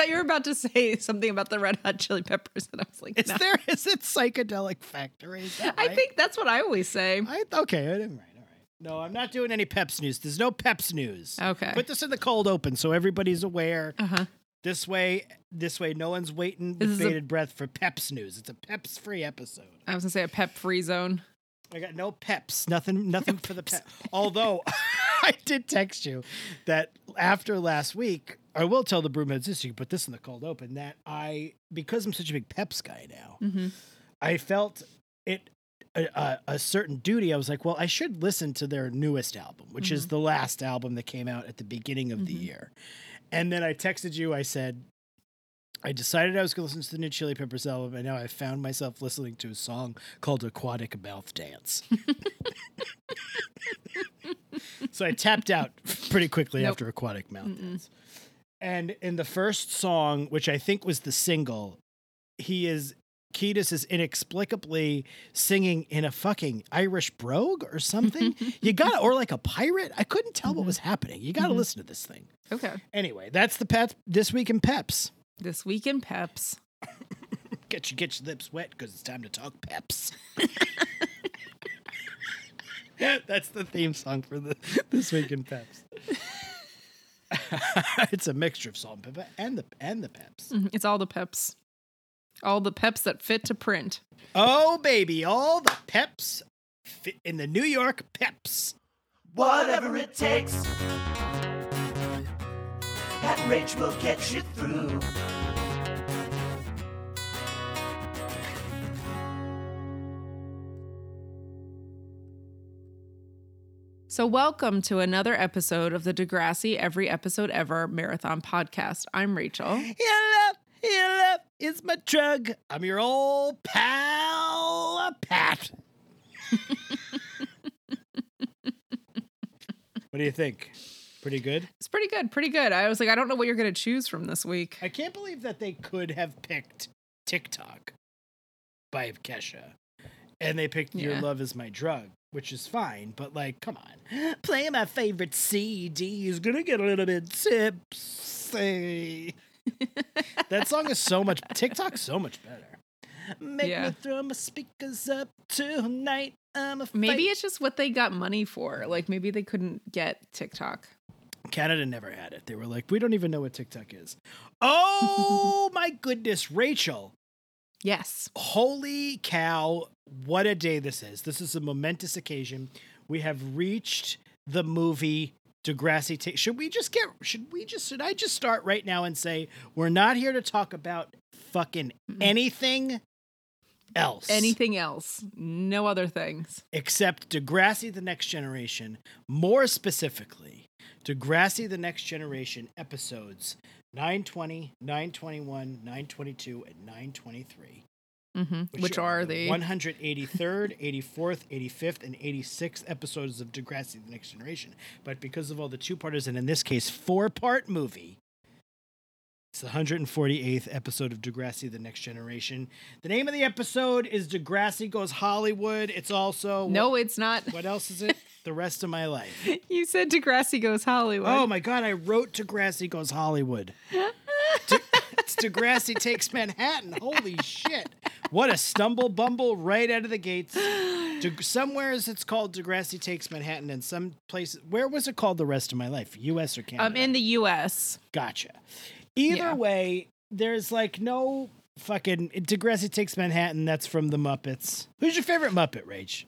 thought you were about to say something about the Red Hot Chili Peppers, and I was like, Is no. there is it psychedelic factory? That I think that's what I always say. I okay, I didn't right, all right. No, I'm not doing any Peps news. There's no Peps news. Okay. Put this in the cold open so everybody's aware. Uh huh. This way, this way, no one's waiting with is a- bated breath for Peps news. It's a Peps free episode. I was gonna say a pep free zone. I got no Peps. Nothing. Nothing for the Pep. Although, I did text you that after last week, I will tell the broomheads this. You can put this in the cold open. That I, because I'm such a big Peps guy now, Mm-hmm. I felt it a, a, a certain duty. I was like, well, I should listen to their newest album, which is the last album that came out at the beginning of the Mhm. year. And then I texted you. I said, I decided I was going to listen to the new Chili Peppers album, and now I found myself listening to a song called "Aquatic Mouth Dance." so I tapped out pretty quickly Nope. after "Aquatic Mouth Mm-mm. Dance." And in the first song, which I think was the single, he is Kiedis is inexplicably singing in a fucking Irish brogue or something. you got or like a pirate. I couldn't tell what Mhm. was happening. You got to Mhm. listen to this thing. Okay. Anyway, that's the pet this week in Peps. This week in Peps. Get you get your lips wet because it's time to talk Peps. that's the theme song for the this week in Peps. it's a mixture of salt and pepper and the and the Peps. Mhm. It's all the Peps. All the Peps that fit to print. Oh baby, all the Peps fit in the New York Peps. Whatever it takes. That rage will get you through. So, welcome to another episode of the Degrassi Every Episode Ever Marathon Podcast. I'm Rachel. Your love, your love is my drug. I'm your old pal, Pat. what do you think? Pretty good. It's pretty good, pretty good. I was like, I don't know what you're going to choose from this week. I can't believe that they could have picked TikTok by Kesha, and they picked Your Love Is My Drug, which is fine. But like, come on, playing my favorite CD is gonna get a little bit tipsy. that song is so much TikTok's so much better. Make Yeah. me throw my speakers up tonight. I'm a Maybe fight. it's just what they got money for. Like, maybe they couldn't get TikTok. Canada never had it. They were like, we don't even know what TikTok is. Oh my goodness, Rachel. Yes. Holy cow, what a day this is. This is a momentous occasion. We have reached the movie Degrassi Ta- Should we just get should we just should I just start right now and say we're not here to talk about fucking anything else. Anything else? No other things. except Degrassi the Next Generation, more specifically, Degrassi the Next Generation episodes 920, 921, 922, and 923. hmm Which, are the 183rd, 84th, 85th, and 86th episodes of Degrassi the Next Generation. But because of all the two parters, and in this case, four part movie, it's the 148th episode of Degrassi the Next Generation. The name of the episode is Degrassi Goes Hollywood. It's also. No, it's not. What else is it? The rest of my life. You said Degrassi goes Hollywood. Oh my God, I wrote Degrassi Goes Hollywood. De- it's Degrassi Takes Manhattan. Holy shit. What a stumble bumble right out of the gates. De- somewhere it's called Degrassi Takes Manhattan, and some places, where was it called the rest of my life? US or Canada? I'm um, in the U.S. Gotcha. Either Yeah. way, there's like no fucking Degrassi Takes Manhattan. That's from the Muppets. Who's your favorite Muppet, Rach?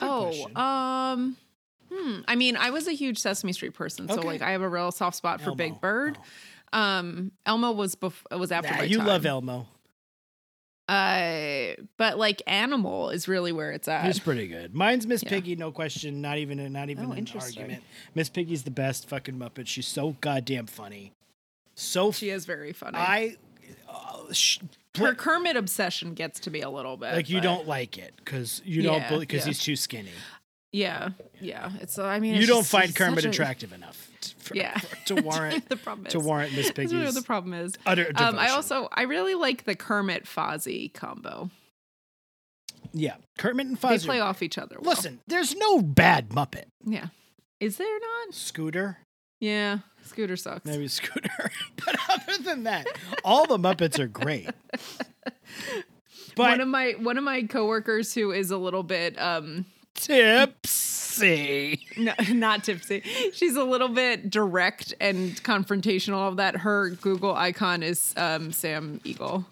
Oh, question. um, hmm. I mean, I was a huge Sesame Street person, so Okay. like I have a real soft spot for Big Bird. Oh. Um, Elmo was bef- was after Nah, my you time. love Elmo. Uh, but like Animal is really where it's at. He's pretty good. Mine's Miss Yeah. Piggy, no question. Not even not even Oh, an interesting. argument. Miss Piggy's the best fucking Muppet. She's so goddamn funny. So she is very funny. I uh, sh- Her Kermit obsession gets to be a little bit like you but- don't like it because you don't because yeah. he's too skinny. Yeah, yeah. It's. I mean, You don't just- find Kermit such a- attractive enough for, Yeah. for- to warrant the problem is to warrant Miss That's really what the problem is. utter Um, I also I really like the Kermit Fozzie combo. yeah Kermit and Fozzie They Fuzzy. play off each other. well. Listen, there's no bad Muppet. Yeah. Is there not? Scooter. Yeah. Scooter sucks. maybe Scooter. but other than that, all the Muppets are great. But one of my one of my coworkers who is a little bit um tipsy. no, not tipsy. She's a little bit direct and confrontational of that. Her Google icon is um Sam Eagle.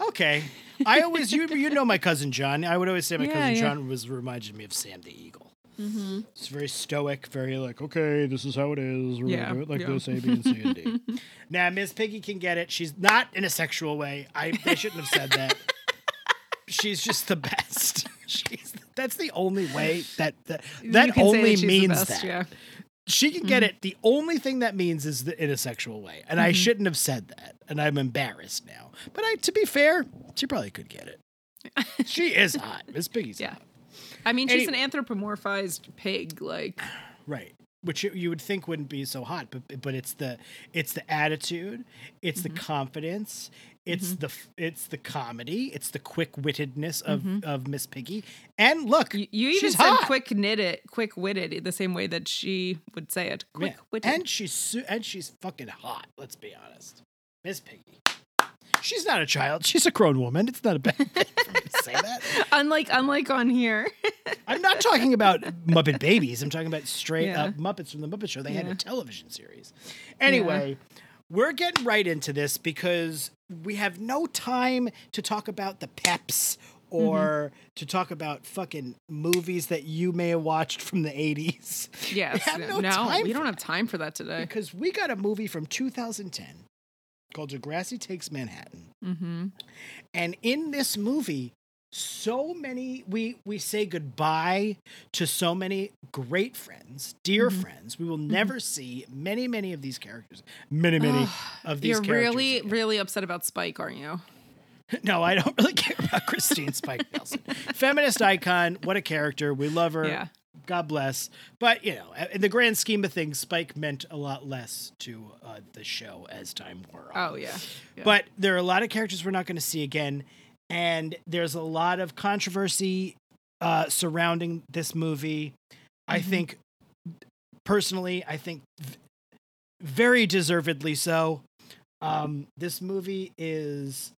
Okay. I always you you know my cousin John. I would always say my Yeah, cousin yeah. John was reminded me of Sam the Eagle. Mm-hmm. It's very stoic, very like, okay, this is how it is. We're Yeah, gonna do it like yeah. this, A, B, and C, and D. now, Miss Piggy can get it. She's not in a sexual way. I, I shouldn't have said that. She's just the best. She's that's the only way that that, that You can say only the means best, that. Yeah. She can get it. The only thing that means is the, in a sexual way, and I shouldn't have said that, and I'm embarrassed now. But I, to be fair, she probably could get it. she is hot. Miss Piggy's Yeah. hot. I mean, she's Any- an anthropomorphized pig. Like, right? Which you, would think wouldn't be so hot, but but it's the it's the attitude, it's Mm-hmm. the confidence, it's the it's the comedy, it's the quick wittedness of of Miss Piggy. And look, Mm-hmm. you, you even said hot. quick knitted, quick witted, in the same way that she would say it. Quick witted. And she's su- and she's fucking hot. Let's be honest, Miss Piggy. She's not a child. She's a grown woman. It's not a bad thing to say that. unlike unlike on here. I'm not talking about Muppet Babies. I'm talking about straight Yeah. up Muppets from the Muppet Show. They had a television series. Anyway, we're getting right into this because we have no time to talk about the peps or Mm-hmm. to talk about fucking movies that you may have watched from the 80s. yes. have no no, we don't have time for that today. Because we got a movie from 2010 called Degrassi Takes Manhattan. Mm-hmm. And in this movie, so many we we say goodbye to so many great friends, dear Mm-hmm. friends. We will never see many, many of these characters. Many, many of these characters. You're characters. really, again. really upset about Spike, aren't you? No, I don't really care about Christine Spike Nelson. Feminist icon, what a character. We love her. Yeah. God bless. But, you know, in the grand scheme of things, Spike meant a lot less to uh, the show as time wore on. Oh yeah. yeah. But there are a lot of characters we're not going to see again, and there's a lot of controversy uh, surrounding this movie. I Mhm. think, personally, I think v- very deservedly so. Um, this movie is.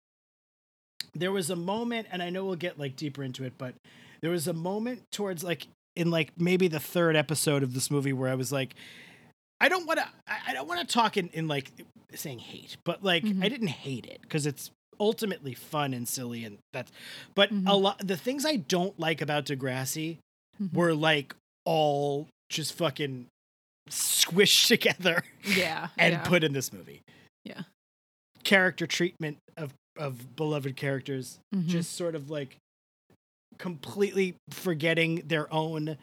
There was a moment, and I know we'll get like deeper into it, but there was a moment towards like in like maybe the third episode of this movie where I was like, I don't want to. I don't want to talk in, in like saying hate, but like Mhm. I didn't hate it because it's ultimately fun and silly and that's. But a Mhm. lot the things I don't like about Degrassi Mhm. were like all just fucking squished together yeah. and yeah. put in this movie. Yeah. Character treatment of of beloved characters, Mhm. just sort of like completely forgetting their own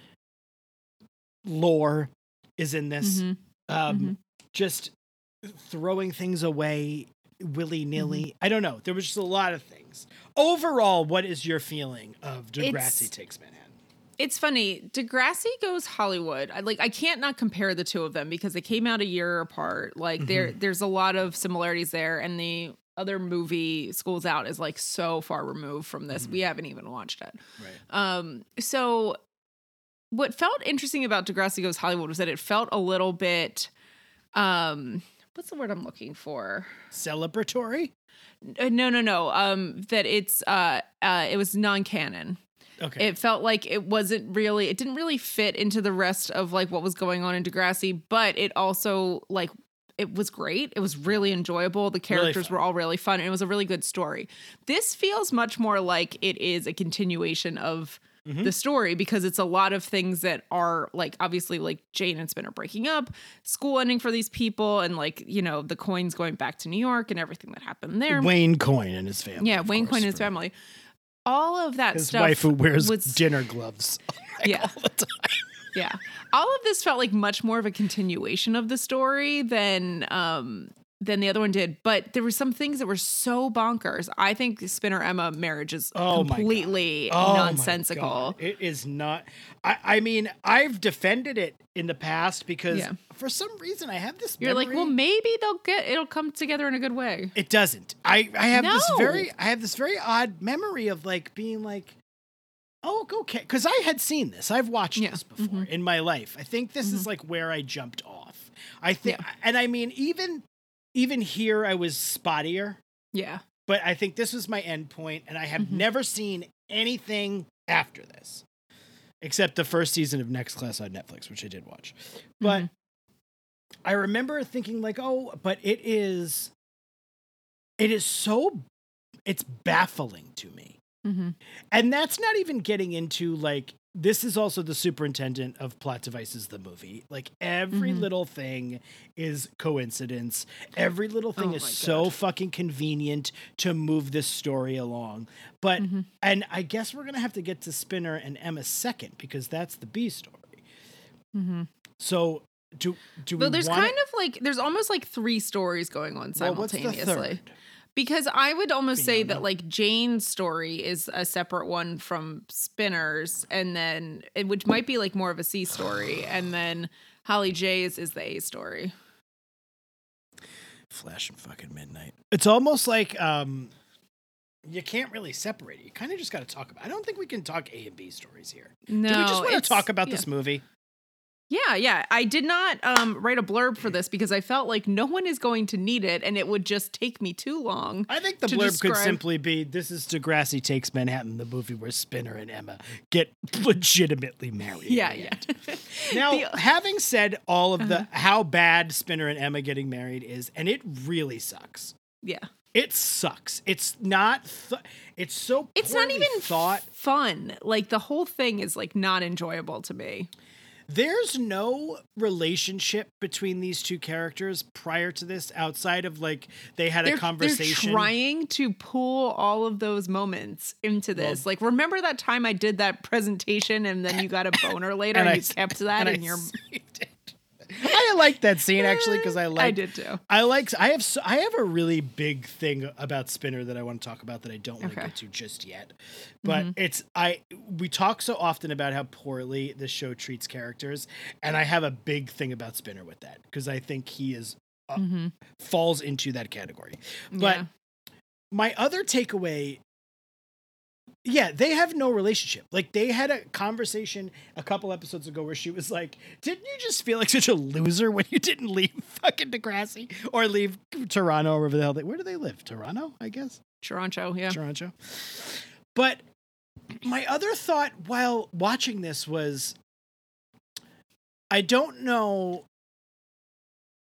lore is in this. Mhm. Um, Mhm. just throwing things away willy nilly. Mm-hmm. I don't know. There was just a lot of things. Overall, what is your feeling of Degrassi It's- Takes Manhattan? It's funny. Degrassi goes Hollywood. I like I can't not compare the two of them because they came out a year apart. Like there Mm-hmm. there's a lot of similarities there and the other movie Schools Out is like so far removed from this. Mm-hmm. We haven't even watched it. Right. Um so what felt interesting about Degrassi Goes Hollywood was that it felt a little bit um what's the word I'm looking for? Celebratory? Uh, no, no, no. Um that it's uh uh it was non-canon. Okay. It felt like it wasn't really, it didn't really fit into the rest of like what was going on in Degrassi, but it also like it was great. It was really enjoyable. The characters fun. were all really fun and it was a really good story. This feels much more like it is a continuation of Mm-hmm. the story because it's a lot of things that are like obviously like Jane and Spin are breaking up, school ending for these people, and like, you know, the Coynes going back to New York and everything that happened there. Wayne Coyne and his family. yeah, Wayne course, Coyne and his family. All of that His stuff. wife who wears was- dinner gloves like, Yeah. all the time. Yeah all of this felt like much more of a continuation of the story than um than the other one did but there were some things that were so bonkers i think spinner emma marriage is Oh completely Oh my nonsensical God. It is not. I, I mean, I've defended it in the past because Yeah. for some reason I have this. you're like well maybe they'll get it'll come together in a good way It doesn't. I I have this very I have this very odd memory of like being like, oh okay, because I had seen this. I've watched Yeah. this before Mhm. in my life. I think this Mm-hmm. is like where I jumped off. I think, Yeah. and I mean, even even here, I was spottier, Yeah. but I think this was my end point, and I have Mhm. never seen anything after this, except the first season of Next Class on Netflix, which I did watch. But Mhm. I remember thinking like, oh, but it is, it is so, it's baffling to me. Mhm. And that's not even getting into like this is also the superintendent of plot devices the movie. Like every Mhm. little thing is coincidence. Every little thing Oh is so fucking convenient to move this story along. But Mhm. and I guess we're going to have to get to Spinner and Emma second because that's the B story. Mhm. So do do we But there's wanna- kind of like there's almost like three stories going on well, simultaneously. third? Because I would almost say that like Jane's story is a separate one from Spinner's, and then which might be like more of a C story, and then Holly J's is the A story. Flash and fucking midnight. It's almost like um you can't really separate it. You kind of just got to talk about. I don't think we can talk A and B stories here. No, Do we just want to talk about yeah. this movie? Yeah, yeah. I did not um, write a blurb for this because I felt like no one is going to need it, and it would just take me too long. I think the blurb could simply be this is Degrassi Takes Manhattan, the movie where Spinner and Emma get legitimately married. Yeah, yeah. Now, The- Uh-huh. having said all of the how bad Spinner and Emma getting married is, and it really sucks. yeah. It sucks. It's not. Th- it's so. It's not even thought. fun. Like the whole thing is like not enjoyable to me. There's no relationship between these two characters prior to this, outside of like they had they're, a conversation. They're trying to pull all of those moments into this. like, remember that time I did that presentation and then you got a boner later and, I you kept that and in I your. I like that scene actually because I like. I did too. I like. I have. So, I have a really big thing about Spinner that I want to talk about that I don't want to Okay. get to just yet. But Mm-hmm. it's I. We talk so often about how poorly the show treats characters, and I have a big thing about Spinner with that because I think he is uh, Mhm. falls into that category. But Yeah. my other takeaway yeah they have no relationship like they had a conversation a couple episodes ago where she was like didn't you just feel like such a loser when you didn't leave fucking degrassi or leave toronto or wherever the hell they where do they live toronto i guess Toronto, yeah. toronto but my other thought while watching this was i don't know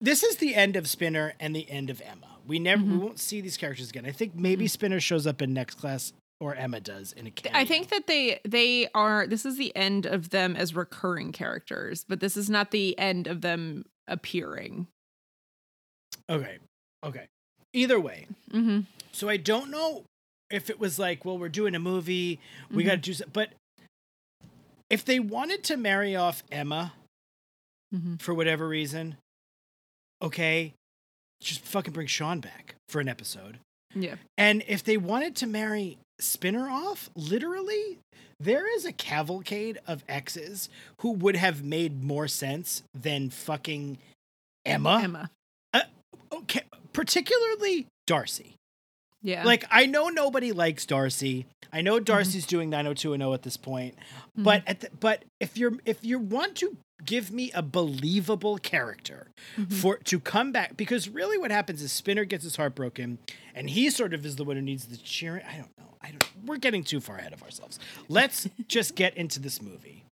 this is the end of spinner and the end of emma we never we Mhm. won't see these characters again i think maybe Mhm. spinner shows up in next class or emma does in a cameo. I think that they they are this is the end of them as recurring characters, but this is not the end of them appearing. okay okay either way Mm-hmm. so i don't know if it was like well we're doing a movie we Mhm. got to do some, but if they wanted to marry off emma Mm-hmm. for whatever reason okay just fucking bring sean back for an episode Yeah. And if they wanted to marry Spinner off, literally, there is a cavalcade of exes who would have made more sense than fucking Emma. Emma. Uh, okay, particularly Darcy. Yeah. Like, I know nobody likes Darcy. I know mm-hmm. Darcy's doing 90210 at this point, mm-hmm. but at the, but if you're if you want to give me a believable character Mhm. for to come back because really what happens is Spinner gets his heart broken and he sort of is the one who needs the cheering. I don't know. I don't we're getting too far ahead of ourselves. Let's just get into this movie.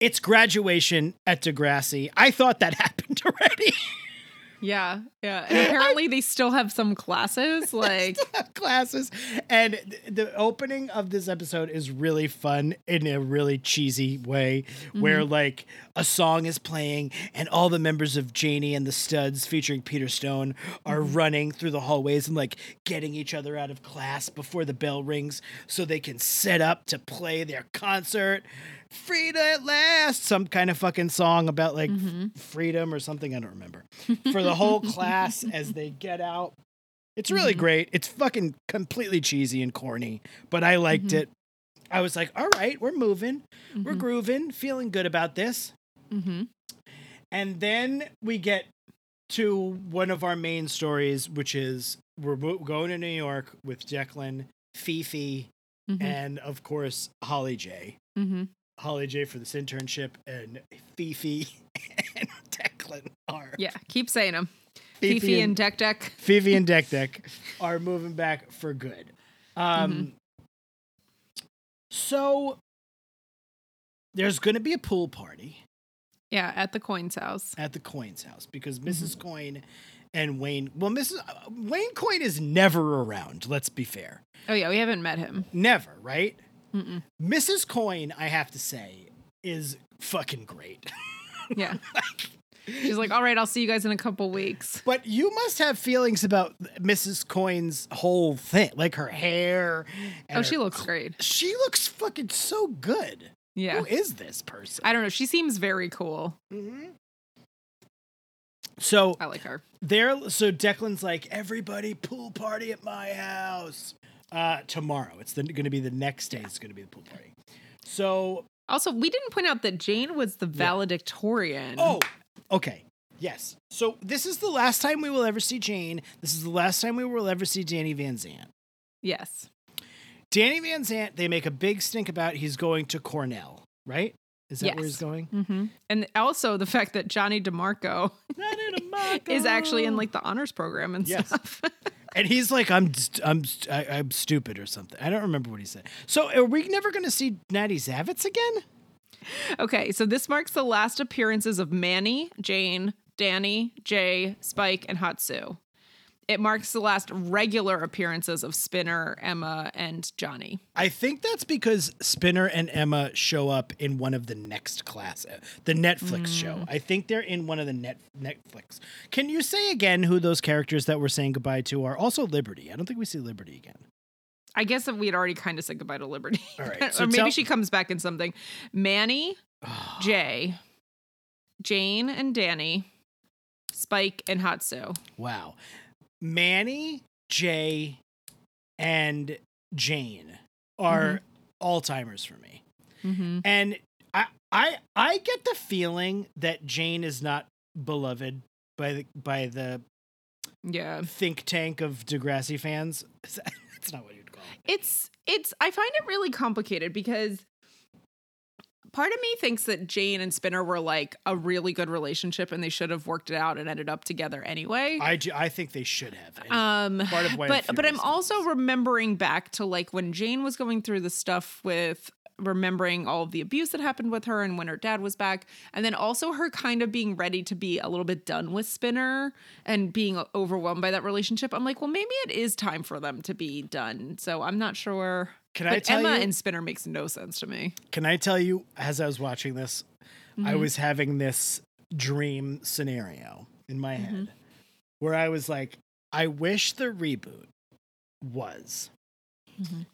It's graduation at Degrassi. I thought that happened already. Yeah, yeah. And apparently they still have some classes. Like, classes. And th- the opening of this episode is really fun in a really cheesy way, where mm-hmm. like a song is playing and all the members of Janie and the Studs featuring Peter Stone are mm-hmm. running through the hallways and like getting each other out of class before the bell rings so they can set up to play their concert. Frida at last, some kind of fucking song about like f- freedom or something. I don't remember. For the whole class as they get out. It's really Mhm. great. It's fucking completely cheesy and corny, but I liked Mhm. it. I was like, all right, we're moving, we're Mhm. grooving, feeling good about this. Mhm. And then we get to one of our main stories, which is we're going to New York with Declan, Fifi, Mhm. and of course, Holly J. Mhm. Holly J for this internship, and Fifi and Declan are. Yeah, keep saying them. Fifi Fifi, and- and Deck Deck. Fifi and Deck Deck are moving back for good. Um, So there's going to be a pool party Yeah, at the Coynes house. at the Coynes house because missus Coyne and Wayne, well, Mrs. uh, Wayne Coyne is never around. Let's be fair. Oh yeah, we haven't met him. Never, right? Mm-mm. Mrs. Coyne, I have to say, is fucking great. Yeah. She's like, all right, I'll see you guys in a couple weeks. But you must have feelings about Mrs. Coyne's whole thing, like her hair. Oh, her she looks great. She looks fucking so good. Yeah. Who is this person? I don't know. She seems very cool. Mhm. So I like her. there, so Declan's like, everybody pool party at my house uh, tomorrow. It's going to be the next day. It's going to be the pool party. So, Also, we didn't point out that Jane was the valedictorian. oh, okay. Yes. So this is the last time we will ever see Jane. This is the last time we will ever see Danny Van Zandt. yes. Danny Van Zandt, they make a big stink about he's going to Cornell, right? Is that where he's Yes. going? hmm And also the fact that Johnny DiMarco is actually in like the honors program and Yes. stuff. And he's like, I'm, I'm, st- I, I'm stupid or something. I don't remember what he said. So, are we never going to see Natty Zavitz again? okay, so this marks the last appearances of Manny, Jane, Danny, Jay, Spike, and Hatsu. It marks the last regular appearances of Spinner, Emma, and Johnny. I think that's because Spinner and Emma show up in one of the next class, uh, the Netflix show. I think they're in one of the net Netflix. Can you say again who those characters that we're saying goodbye to are? Also, Liberty. I don't think we see Liberty again. I guess that we had already kind of said goodbye to Liberty. All right, or maybe tell- she comes back in something. Manny, Jay, Jane, and Danny, Spike, and Hatsu. Wow. Manny, Jay, and Jane are Alzheimer's for me. Mm-hmm. And I I I get the feeling that Jane is not beloved by the by the Yeah. think tank of Degrassi fans. That's not what you'd call it. It's it's I find it really complicated because part of me thinks that Jane and Spinner were like a really good relationship and they should have worked it out and ended up together anyway. I, I think they should have. And um part of why but but I'm also remembering back to like when Jane was going through the stuff with remembering all of the abuse that happened with her and when her dad was back and then also her kind of being ready to be a little bit done with Spinner and being overwhelmed by that relationship I'm like well maybe it is time for them to be done so I'm not sure Can but I tell Emma you- and Spinner makes no sense to me Can I tell you, as I was watching this, I was having this dream scenario in my head where I was like, I wish the reboot was. Mhm.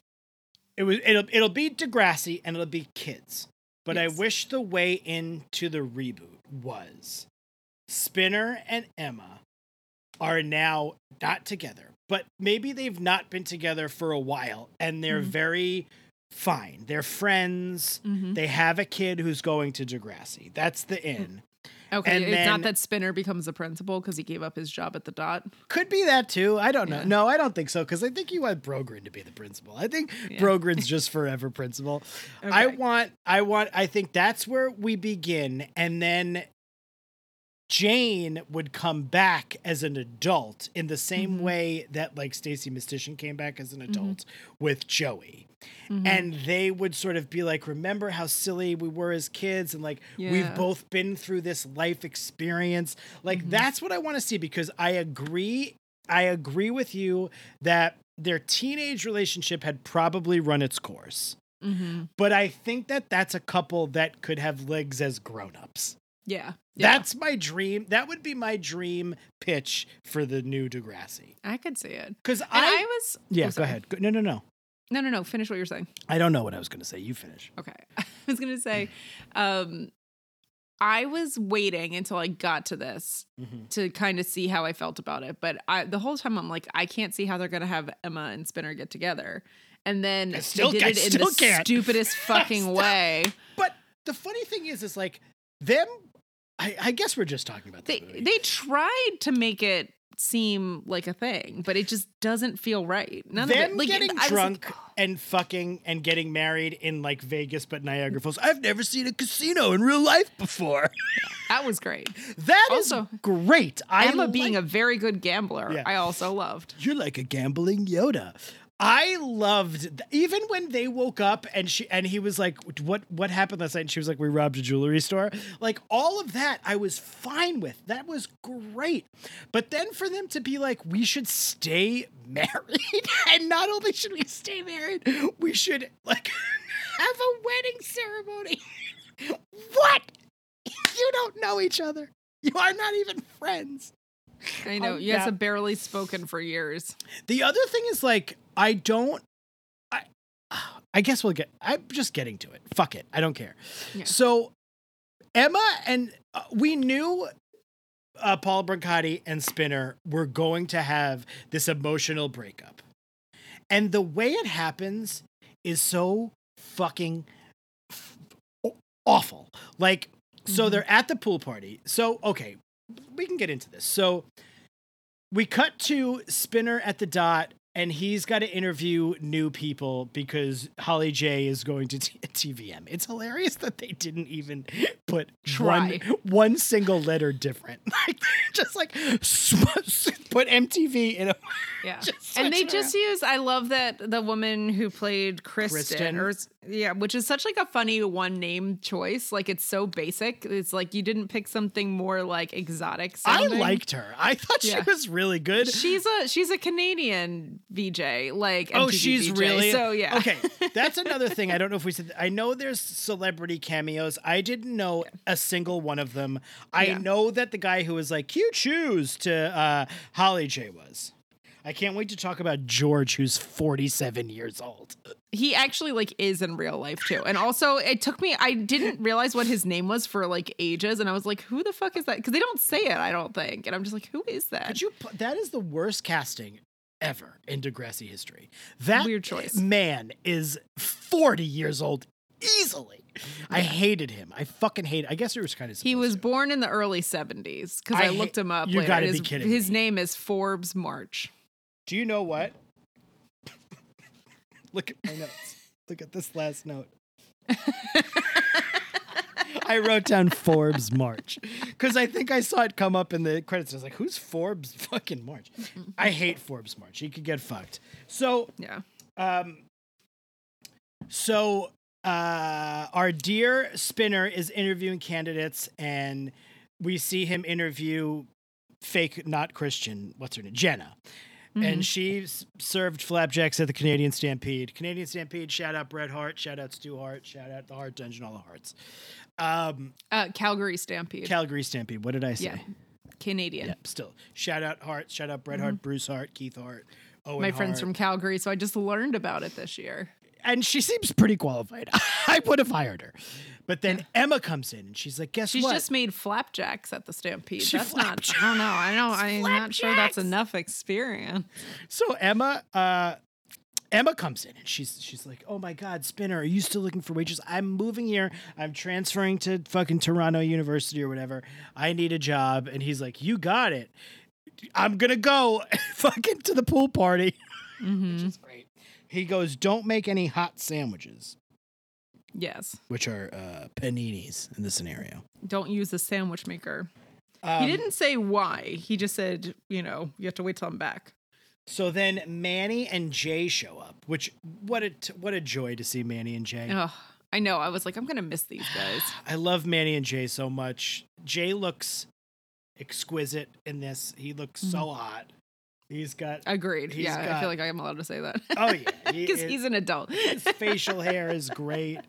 It was it'll it'll be Degrassi and it'll be kids. But I wish the way into the reboot was Spinner and Emma are now not together, but maybe they've not been together for a while and they're Mhm. very fine. They're friends. Mhm. They have a kid who's going to Degrassi. That's the in. okay and it's then- not that Spinner becomes the principal because he gave up his job at the dot Could be that too. I don't know. No, I don't think so because I think you want Brogren to be the principal. I think Yeah. Brogren's just forever principal. I want, I want, I think that's where we begin. And then Jane would come back as an adult in the same Mhm. way that like Stacie Mistysyn came back as an Mm-hmm. adult with Joey. Mhm. And they would sort of be like, remember how silly we were as kids? And like, we've both been through this life experience. Like, Mhm. that's what I want to see because I agree. I agree with you that their teenage relationship had probably run its course. Mhm. But I think that that's a couple that could have legs as grown-ups. yeah yeah. That's my dream. That would be my dream pitch for the new Degrassi. I could see it Because I, I, was yeah, oh, go ahead. Go- No, no, no. No, no, no. Finish what you're saying. I don't know what I was going to say. You finish. Okay. I was going to say, um, I was waiting until I got to this Mhm. to kind of see how I felt about it. But I, the whole time I'm like, I can't see how they're going to have Emma and Spinner get together. And then I still- they did it in the can't. stupidest fucking way. But the funny thing is, is like them. I, I guess we're just talking about They movie. they tried to make it seem like a thing, but it just doesn't feel right. None of Them it. Like getting was like, drunk and fucking and getting married in like Vegas, but Niagara Falls. I've never seen a casino in real life before. that was great. That is Also, great. I Emma being a very good gambler, Yeah. I also loved. You're like a gambling Yoda. I loved even when they woke up and she and he was like, "What what happened last night?" And she was like, "We robbed a jewelry store." Like all of that, I was fine with. That was great. But then for them to be like, "We should stay married," and not only should we stay married, we should like have a wedding ceremony. what? You don't know each other. You are not even friends. I know. Um, you guys that- have barely spoken for years. The other thing is like I don't I I guess we'll get I'm just getting to it. Fuck it. I don't care. Yeah. So Emma and uh, we knew uh, Paul Brancati and Spinner were going to have this emotional breakup. And the way it happens is so fucking f- awful. Like so Mhm. they're at the pool party. So okay, we can get into this. So we cut to Spinner at the dot, and he's got to interview new people because Holly J is going to t- TVM. It's hilarious that they didn't even put Try. one one single letter different. Like just like put MTV in a Yeah. And they just use I love that the woman who played Kristen, Kristen. or yeah, which is such like a funny one name choice. Like it's so basic. It's like you didn't pick something more like exotic I liked her. I thought Yeah. she was really good. She's a she's a Canadian VJ, like Oh, she's VJ. really so yeah. Okay, that's another thing. I don't know if we said. I know there's celebrity cameos. I didn't know a single one of them. I Yeah. know that the guy who was like cute shoes to uh, Holly J was. I can't wait to talk about George, who's 47 years old. he actually like is in real life too. And also it took me I didn't realize what his name was for like ages and I was like who the fuck is that? Cuz they don't say it, I don't think. And I'm just like who is that? Could you? That is the worst casting ever in Degrassi history. That Weird choice. man is 40 years old easily. I hated him. I fucking hate. I guess it was kind of. He was born in the early 70s cuz I I, ha- looked him up you later. gotta his, be kidding His me. name is Forbes March. Do you know what? Look at my notes. Look at this last note. I wrote down Forbes March because I think I saw it come up in the credits. I was like, "Who's Forbes fucking March?" I hate Forbes March. He could get fucked. So, Yeah. um, so uh, our dear Spinner is interviewing candidates, and we see him interview fake, not Christian. What's her name? Jenna. And Mhm. she s- served flapjacks at the Canadian Stampede. Canadian Stampede, shout out Bret Hart, shout out Stu Hart, shout out the Hart Dungeon, all the Harts. Um, Uh, Calgary Stampede. Calgary Stampede, what did I say? yeah. Canadian. Yeah, still. Shout out Hart, shout out Bret Hart, Bruce Hart, Keith Hart, Owen Mm-hmm. My friends Hart. from Calgary, so I just learned about it this year. and she seems pretty qualified. I would have hired her. But then Emma comes in and she's like, guess She's what? just made flapjacks at the Stampede. She that's not. flapjacks. I don't know. I know. I'm not sure that's enough experience. so Emma, uh, Emma comes in and she's she's like, "Oh my God, Spinner, are you still looking for wages? I'm moving here. I'm transferring to fucking Toronto University or whatever. I need a job." And he's like, "You got it. I'm gonna go fucking to the pool party." Mm-hmm. Which is great. He goes, "Don't make any hot sandwiches." Yes. Which are uh, paninis in this scenario. Don't use the sandwich maker. Um, he didn't say why. He just said, you know, you have to wait till I'm back. So then Manny and Jay show up, which what a t- what a joy to see Manny and Jay. Oh, I know. I was like, I'm gonna miss these guys. I love Manny and Jay so much. Jay looks exquisite in this. He looks so Mm-hmm. hot. He's got Agreed. He's yeah, I feel like I am allowed to say that. oh yeah, because is- he's an adult. his facial hair is great.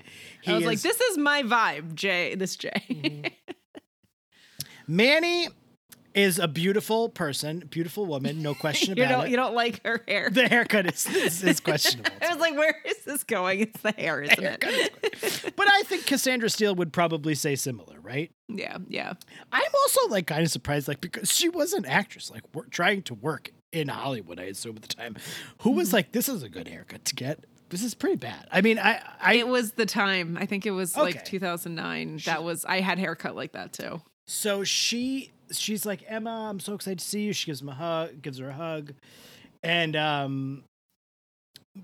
He I was like, this is my vibe, Jay. This Jay. Mm-hmm. Manny is a beautiful person, beautiful woman, no question about you don't it. you don't like her hair. the haircut is, is, is questionable. I was like, where is this going? It's the hair, isn't it? but I think Cassandra Steele would probably say similar, right? yeah, yeah. I'm also like kind of surprised, like because she was an actress, like trying to work in Hollywood. I assume at the time, who Mm-hmm. was like, "This is a good haircut to get." This is pretty bad. I mean, I, I It was the time. I think it was Okay. like 2009. That was I had haircut like that too. so she she's like, Emma, I'm so excited to see you. She gives him a hug, gives her a hug, and um,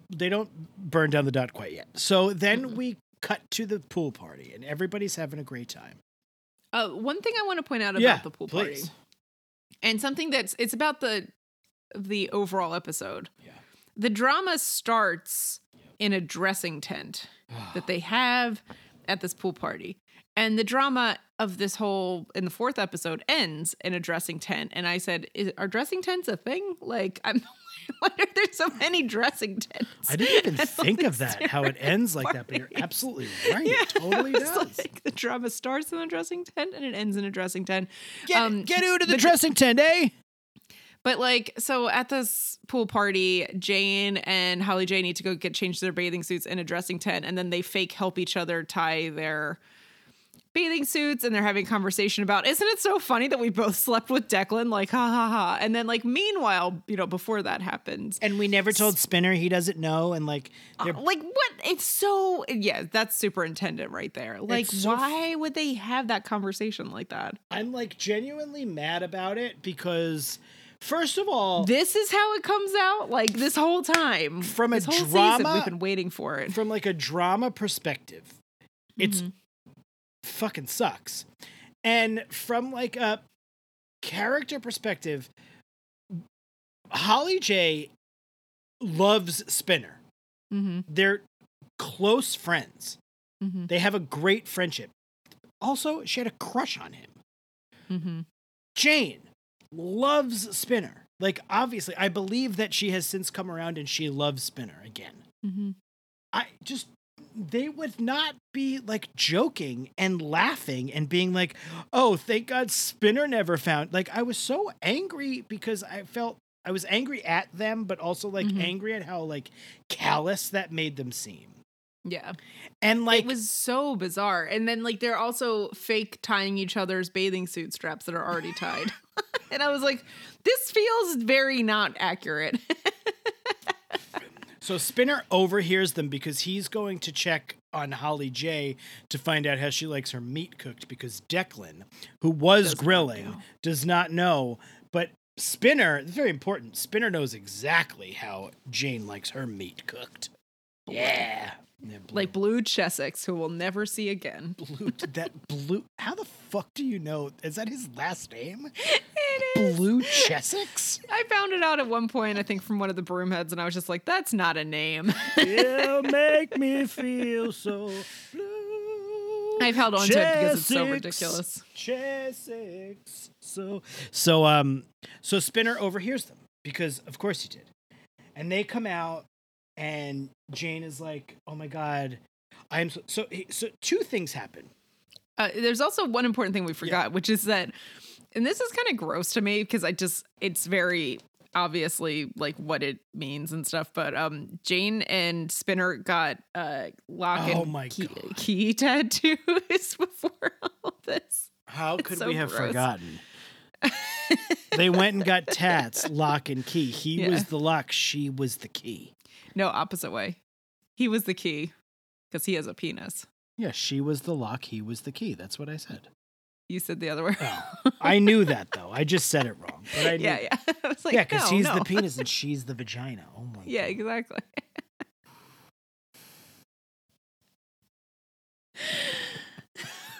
they don't burn down the dot quite yet. So then Mhm. we cut to the pool party, and everybody's having a great time. Uh, one thing I want to point out about yeah, the pool please. party, and something that's it's about the the overall episode. Yeah. The drama starts in a dressing tent that they have at this pool party. And the drama of this whole in the fourth episode ends in a dressing tent. And I said, Is, "Are dressing tents a thing? Like, I'm why are there so many dressing tents?" I didn't even think of that, how it ends like that, but you're absolutely right. Yeah, it totally it does. Like the drama starts in a dressing tent and it ends in a dressing tent. Get, um, get out of the but- dressing tent, eh? But like, so at this pool party, Jane and Holly J need to go get changed their bathing suits in a dressing tent, and then they fake help each other tie their bathing suits, and they're having a conversation about, isn't it so funny that we both slept with Declan? Like, ha ha ha. And then like, meanwhile, you know, before that happens, And we never told Spinner he doesn't know, and like, they're like what? It's so yeah, that's superintendent right there. Like, so f- why would they have that conversation like that? I'm like genuinely mad about it because, first of all, This is how it comes out. Like this whole time, From a drama- season, we've been waiting for it. from like a drama perspective, it's Mhm. Fucking sucks. And from like a character perspective, Holly J loves Spinner. Mm-hmm. They're close friends. Mm-hmm. They have a great friendship. Also, she had a crush on him. Mm-hmm. Jane loves Spinner. Like, obviously, I believe that she has since come around and she loves Spinner again. Mm-hmm. I just, they would not be like joking and laughing and being like, oh, thank God Spinner never found. Like, I was so angry because I felt I was angry at them, but also like Mhm. angry at how like callous that made them seem. Yeah, And like, it was so bizarre. And then like they're also fake tying each other's bathing suit straps that are already tied. and I was like, this feels very not accurate. So Spinner overhears them because he's going to check on Holly J to find out how she likes her meat cooked because Declan, who was Does grilling, know. does not know. But Spinner, very important. Spinner knows exactly how Jane likes her meat cooked. Yeah. Yeah, blue- like Blue Chessex, who we'll never see again. blue that blue how the fuck do you know? Is that his last name? It is. Blue Chessex? I found it out at one point, I think, from one of the broomheads, and I was just like, that's not a name. It'll make me feel so blue. I've held on to it because it's so ridiculous. Chessex. So so um so Spinner overhears them because of course he did. And they come out and Jane is like, "Oh my god, I'm so so, so two things happen. Uh, there's also one important thing we forgot, which is that, and this is kind of gross to me because I just, it's very obviously like what it means and stuff. But um, Jane and Spinner got uh, lock Oh and my key, God. key tattoos before all this. How It's could so we have gross. forgotten? they went and got tats, lock and key. He Yeah. was the lock, she was the key. No, opposite way. He was the key because he has a penis. Yeah, she was the lock, he was the key. That's what I said. You said the other way. Oh, I knew that though. I just said it wrong. But I knew yeah, yeah. I was like, yeah, because no, he's no. the penis and she's the vagina. Oh my. Yeah, god. exactly.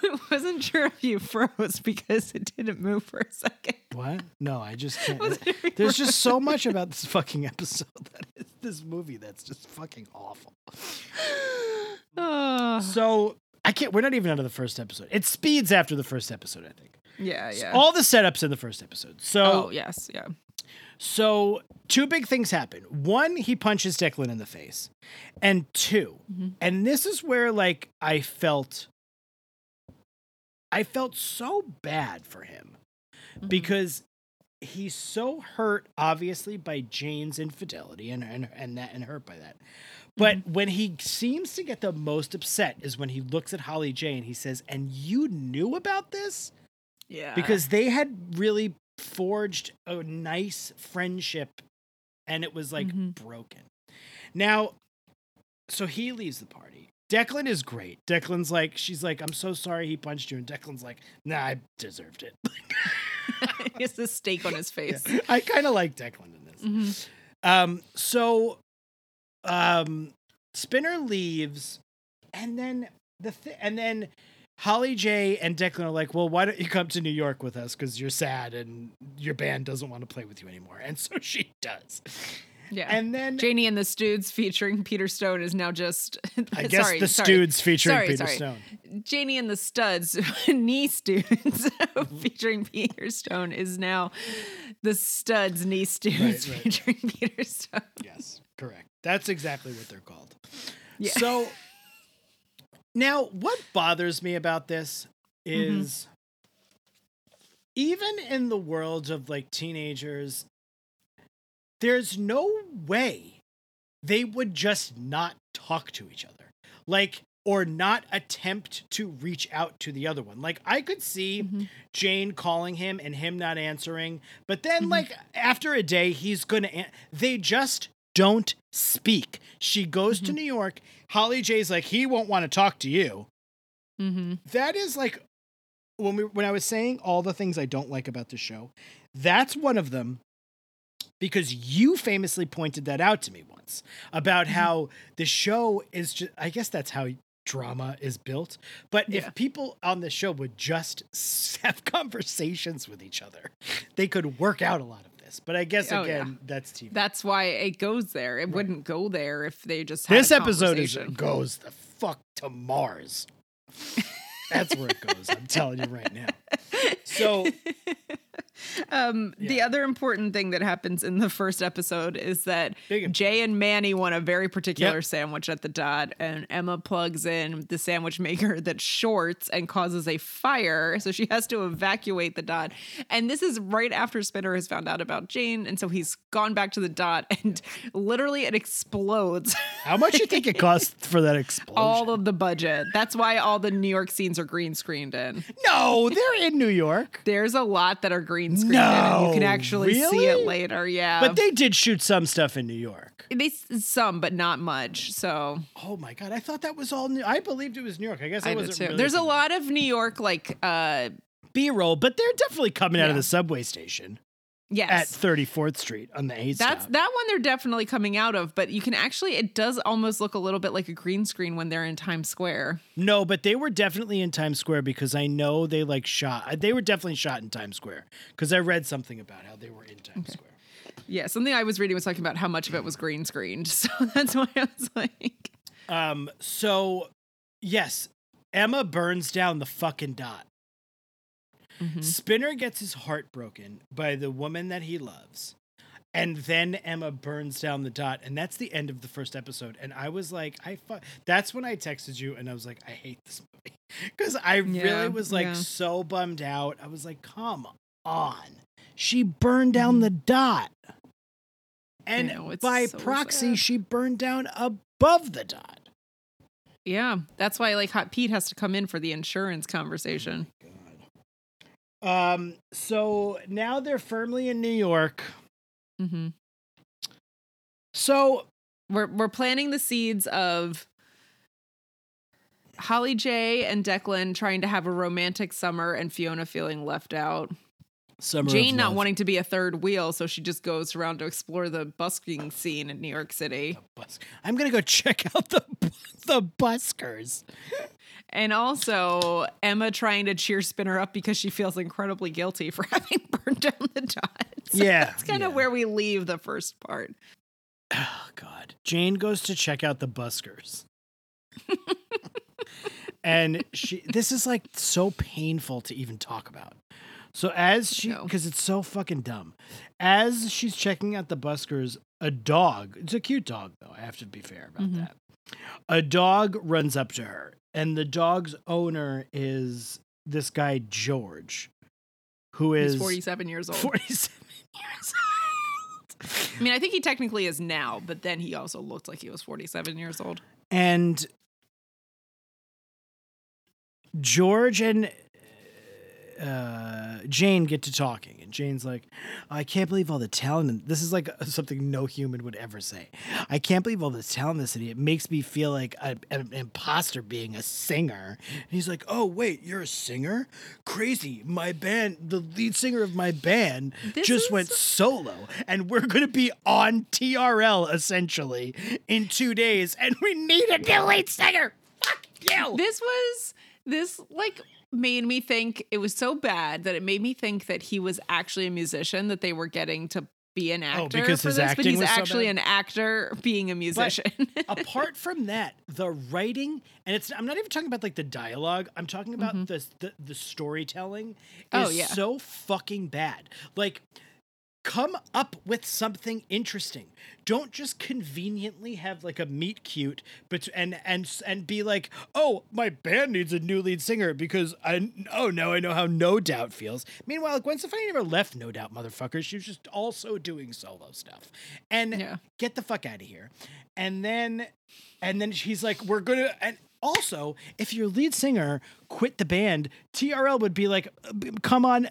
I wasn't sure if you froze because it didn't move for a second. What? No, I just can't. Wasn't sure if you There's just so much about this fucking episode that is this movie that's just fucking awful. Oh, So I can't. We're not even out of the first episode. It speeds after the first episode, I think. yeah, yeah. All the setups in the first episode. So oh, yes, yeah. So, two big things happen. One, he punches Declan in the face. And 2 Mhm. and this is where like I felt I felt so bad for him Mhm. because he's so hurt obviously by Jane's infidelity and and and that and hurt by that. But when he seems to get the most upset is when he looks at Holly J and he says, "And you knew about this?" yeah, because they had really forged a nice friendship and it was like Mhm. broken. Now, so he leaves the party. Declan is great. Declan's like, she's like, I'm so sorry he punched you. And Declan's like, nah, I deserved it. he has a steak on his face. I kind of like Declan in this. Mhm. Um, so, um, Spinner leaves, and then the th- and then Holly J and Declan are like, "Well, why don't you come to New York with us? Because you're sad and your band doesn't want to play with you anymore." And so she does. Yeah. And then Janie and the Studs featuring Peter Stone is now just. I guess sorry, the sorry. Studs featuring Sorry, Peter sorry. Stone. Janie and the Studs, knee Studs featuring Peter Stone is now the Studs knee Studs Right, right. featuring Peter Stone. Yes, correct. That's exactly what they're called. Yeah. So now what bothers me about this Mm-hmm. is even in the world of like teenagers, there's no way they would just not talk to each other. Like, or not attempt to reach out to the other one. Like, I could see Mhm. Jane calling him and him not answering, but then, Mhm. like, after a day, he's gonna. An- they just don't speak. She goes to Mhm. New York. Holly J's like, he won't want to talk to you. Mm-hmm. That is like when we when I was saying all the things I don't like about the show, that's one of them because you famously pointed that out to me once about Mhm. how the show is just I guess that's how drama is built. But Yeah. if people on the show would just have conversations with each other, they could work out a lot of this. But I guess Oh, yeah. again, that's TV. That's why it goes there. It Right. wouldn't go there if they just had this episode is goes the fuck to Mars. That's where it goes. I'm telling you right now. So um, the other important thing that happens in the first episode is that Jay and Manny want a very particular Yep. sandwich at the dot, and Emma plugs in the sandwich maker that shorts and causes a fire. So she has to evacuate the dot. And this is right after Spinner has found out about Jane. And so he's gone back to the dot, and literally it explodes. How much do you think it costs for that explosion? all of the budget. That's why all the New York scenes are green screened in. no, they're in New York. There's a lot that are green screened in, and you can No, actually see it later. Yeah, But they did shoot some stuff in New York. they some, but not much. So Oh my god, I thought that was all new. I believed it was New York. I guess I, I wasn't too. really There's a lot of New York like uh B-roll, but they're definitely coming out of the subway station at yes. 34th Street on the A that's stop. that one they're definitely coming out of, but you can actually it does almost look a little bit like a green screen when they're in Times Square. No, but they were definitely in Times Square because I know they like shot. They were definitely shot in Times Square because I read something about how they were in Times Square. Yeah, something I was reading was talking about how much of it was green screened. So that's why I was like Um. So, yes, Emma burns down the fucking dot. Mhm. Spinner gets his heart broken by the woman that he loves. And then Emma burns down the dot, and that's the end of the first episode. And I was like, I fu-. that's when I texted you, and I was like, I hate this movie because I Yeah, really was like yeah. so bummed out. I was like, come on, she burned down the dot, and know, by so proxy, sad. she burned down above the dot. Yeah, that's why like Hot Pete has to come in for the insurance conversation. Um. So now they're firmly in New York. hmm So We're we're planting the seeds of Holly J and Declan trying to have a romantic summer and Fiona feeling left out. Summer Jane not wanting to be a third wheel, so she just goes around to explore the busking scene in New York City. I'm gonna go check out the the buskers. And also Emma trying to cheer Spinner up because she feels incredibly guilty for having burned down the dot. So Yeah, That's kind of yeah. where we leave the first part. Oh God! Jane goes to check out the buskers, and she. This is like so painful to even talk about. So as she, No. because it's so fucking dumb. As she's checking out the buskers, a dog. It's a cute dog, though. I have to be fair about Mhm. that. A dog runs up to her, and the dog's owner is this guy George, who is He's 47 years old. 47 years old. I mean, I think he technically is now, but then he also looked like he was 47 years old. And George and uh, Jane get to talking, and Jane's like, "I can't believe all the talent." In, this is like something no human would ever say. I can't believe all the talent in the city. It makes me feel like a, an imposter being a singer. And he's like, "Oh wait, you're a singer? Crazy! My band, the lead singer of my band, This just is- went solo, and we're gonna be on TRL essentially in two days, and we need a new lead singer. Fuck you!" This was this like made me think it was so bad that it made me think that he was actually a musician that they were getting to be an actor Oh, because for his this, but he's was so actually bad? an actor being a musician. apart from that, the writing and it's I'm not even talking about like the dialogue. I'm talking about the, the the storytelling is Mm-hmm. Oh, yeah. so fucking bad. Like come up with something interesting. Don't just conveniently have like a meet cute but and and and be like, "Oh, my band needs a new lead singer because I oh, now I know how No Doubt feels." Meanwhile, Gwen Stefani never left No Doubt, motherfucker. She was just also doing solo stuff. And Yeah. get the fuck out of here. And then and then she's like, we're gonna and also, if your lead singer quit the band, TRL would be like, come on,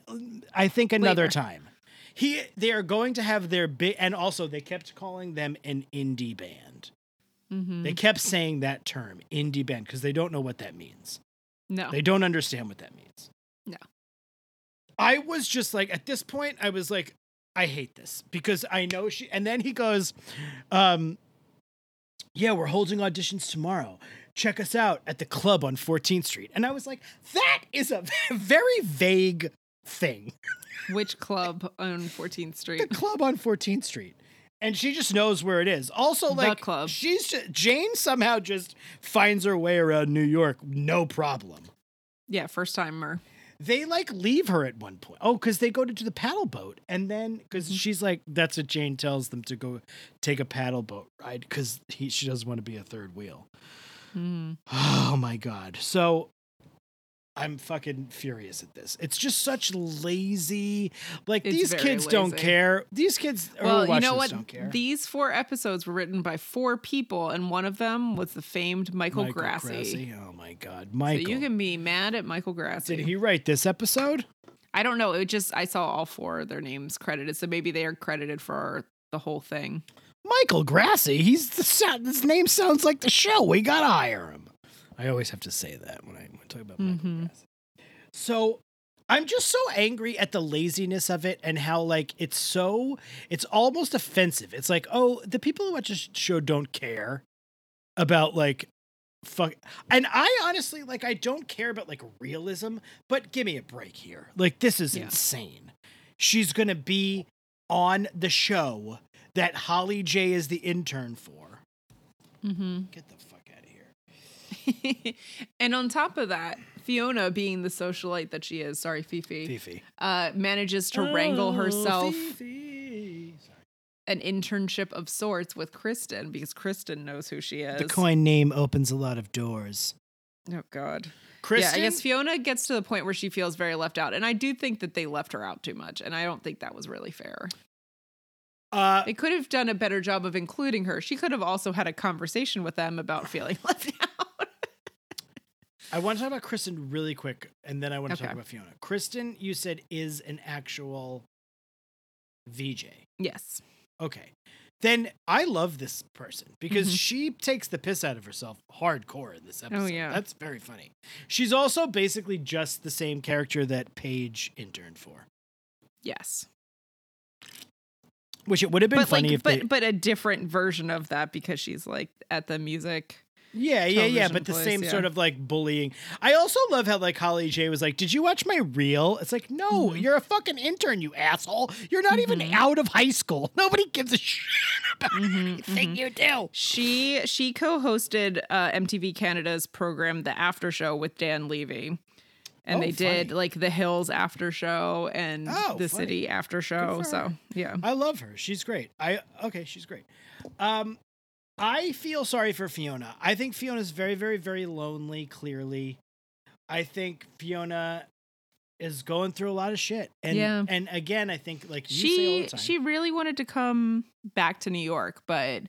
I think another Later. time. He they are going to have their big and also they kept calling them an indie band. Mhm. They kept saying that term, indie band, because they don't know what that means. No. They don't understand what that means. No. I was just like, at this point, I was like, I hate this because I know she. And then he goes, um, Yeah, we're holding auditions tomorrow. Check us out at the club on 14th Street. And I was like, That is a very vague thing. Which club on 14th Street? The club on 14th Street. And she just knows where it is. Also, The like, club. she's just, Jane somehow just finds her way around New York, no problem. Yeah, first timer. they like leave her at one point. Oh, because they go to, the paddle boat, and then because Mm-hmm. she's like, that's what Jane tells them to go take a paddle boat ride because he she doesn't want to be a third wheel. Mhm. Oh my god! So I'm fucking furious at this. It's just such lazy. Like It's these kids don't care. These kids. Well, you know what? These four episodes were written by four people, and one of them was the famed Michael, Grassi. Grassi. Oh my god, So Michael. you can be mad at Michael Grassi. Did he write this episode? I don't know. It just I saw all four of their names credited, so maybe they are credited for the whole thing. Michael Grassi. He's the. His name sounds like the show. We gotta hire him. I always have to say that when I when I talk about Michael Mhm. Grassi. So I'm just so angry at the laziness of it and how like it's so it's almost offensive. It's like oh the people who watch this show don't care about like fuck and I honestly like I don't care about like realism, but give me a break here. Like this is Yeah. insane. She's gonna be on the show that Holly J is the intern for. Mm-hmm. Get the fuck out of here. and on top of that, Fiona, being the socialite that she is, sorry, Fifi, Fifi. uh, manages to wrangle herself Oh. An internship of sorts with Kristen because Kristen knows who she is. The Coyne name opens a lot of doors. Oh God. Kristen, Yeah, I guess Fiona gets to the point where she feels very left out, and I do think that they left her out too much, and I don't think that was really fair. uh, They could have done a better job of including her. She could have also had a conversation with them about feeling left out. I want to talk about Kristen really quick, and then I want to talk about Fiona. Kristen, you said is an actual VJ. yes. Okay. Then I love this person because Mhm. she takes the piss out of herself hardcore in this episode. Oh, yeah. That's very funny. She's also basically just the same character that Paige interned for, Yes. which it would have been But funny like if but they. but a different version of that because she's like at the music. Yeah, yeah, yeah, but the same yeah. sort of like bullying. I also love how like Holly J was like, "Did you watch my reel?" It's like, "No, Mhm. you're a fucking intern, you asshole. You're not even Mhm. out of high school. Nobody gives a shit about Mhm, anything you do." She she co-hosted uh, MTV Canada's program The After Show with Dan Levy. And Oh, they did funny. like the Hills after show and Oh, the funny. City after show. So yeah. I love her. She's great. I okay, she's great. Um I feel sorry for Fiona. I think Fiona's very very very lonely clearly. I think Fiona is going through a lot of shit. And Yeah. and again, I think like you say all She the time. she really wanted to come back to New York, but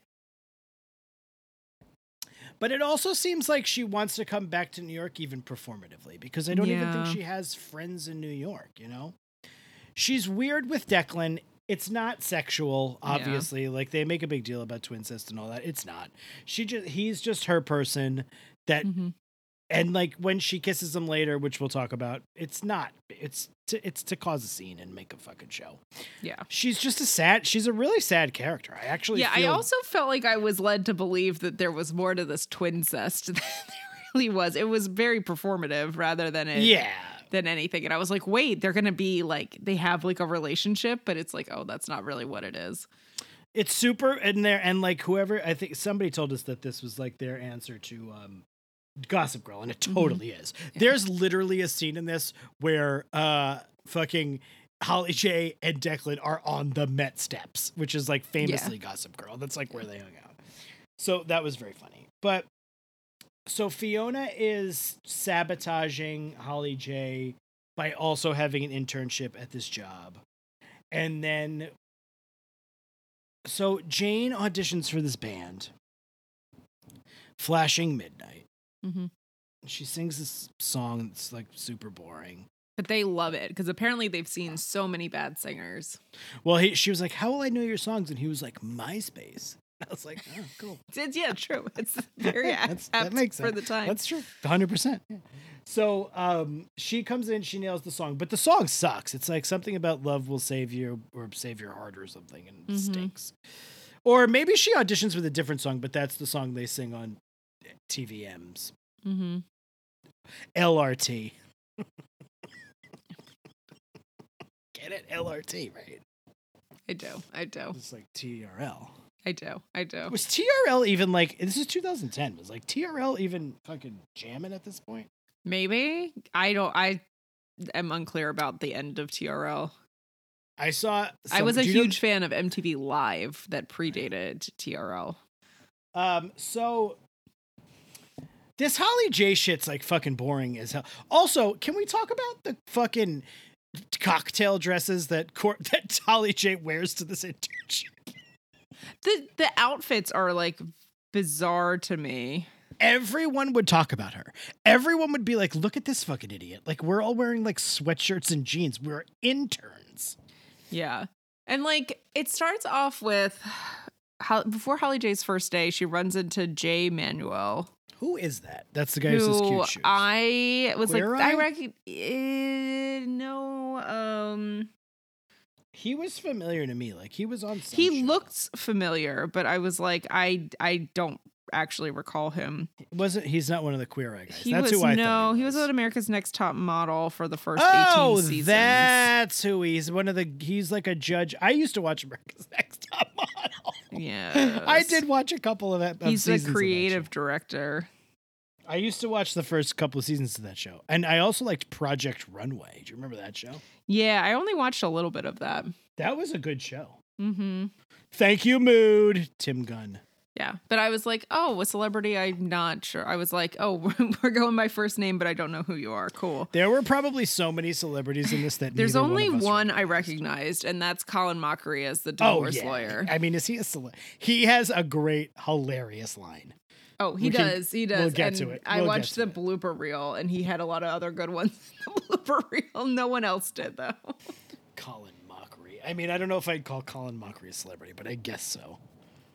But it also seems like she wants to come back to New York even performatively because I don't even think she has friends in New York, you know? She's weird with Declan. It's not sexual, Yeah. obviously. Like they make a big deal about twin twincest and all that. It's not. She just he's just her person that Mhm. and like when she kisses him later, which we'll talk about, it's not. It's to it's to cause a scene and make a fucking show. Yeah. She's just a sad. She's a really sad character. I actually Yeah, I also felt like I was led to believe that there was more to this twincest than there really was. It was very performative rather than it yeah. Than anything. And I was like, wait, they're gonna be like they have like a relationship, but it's like, oh, that's not really what it is. It's super in there and like whoever I think somebody told us that this was like their answer to um Gossip Girl and it Mm-hmm. totally is. There's literally a scene in this where uh fucking Holly J and Declan are on the Met steps, which is like famously Gossip Girl. That's like where they hung out. So that was very funny. But so Fiona is sabotaging Holly J by also having an internship at this job. And then so Jane auditions for this band, Flashing Midnight. Mhm. She sings this song that's like super boring. But they love it because apparently they've seen so many bad singers. Well, he, she was like, "How will I know your songs?" And he was like, "MySpace." I was like, "Oh, cool." It's, yeah, true. It's very apt that makes for the time. That's true. 100%. So um, she comes in, she nails the song, but the song sucks. It's like something about love will save you or save your heart or something and it Mhm. stinks. Or maybe she auditions with a different song, but that's the song they sing on TVMs. mm-hmm. LRT. Get it? LRT, right? I do. I do. It's like TRL. I do. I do. Was TRL even like, this is 2010. Was like TRL even fucking jamming at this point? Maybe. I don't I am unclear about the end of TRL. I saw. I was a you know- huge fan of MTV Live that predated TRL. Um, so this Holly J shit's like fucking boring as hell. Also, can we talk about the fucking cocktail dresses that Cor- that Holly J wears to this internship? The the outfits are like bizarre to me. Everyone would talk about her. Everyone would be like, "Look at this fucking idiot!" Like we're all wearing like sweatshirts and jeans. We're interns. Yeah. And like it starts off with how before Holly J's first day, she runs into Jay Manuel, Who is that? That's the guy who says cute shoes. I was Queer like, I Eye? reckon uh, no, um, he was familiar to me. Like he was on. He show. looked familiar, but I was like, I I don't actually recall him. wasn't. He's not one of the queer eye guys. He That's was who I no, thought he was on America's Next Top Model for the first Oh, 18 seasons. that's who he's one of the. He's like a judge. I used to watch America's Next Top Model. Yeah, I did watch a couple of that. He's the of creative director. I used to watch the first couple of seasons of that show, and I also liked Project Runway. Do you remember that show? Yeah, I only watched a little bit of that. That was a good show. Mm-hmm. Thank you, Mood. Tim Gunn. Yeah, but I was like, oh, a celebrity. I'm not sure. I was like, oh, we're going by first name, but I don't know who you are. Cool. There were probably so many celebrities in this that There's only one, one I recognized. and that's Colin Mochrie as the divorce Oh divorce yeah. lawyer. I mean, is he a cele- He has a great, hilarious line. Oh, he We can- does. He does. we'll get and to it. I We'll get watched the it. blooper reel, and he had a lot of other good ones. in the blooper reel. No one else did though. Colin Mochrie. I mean, I don't know if I'd call Colin Mochrie a celebrity, but I guess so.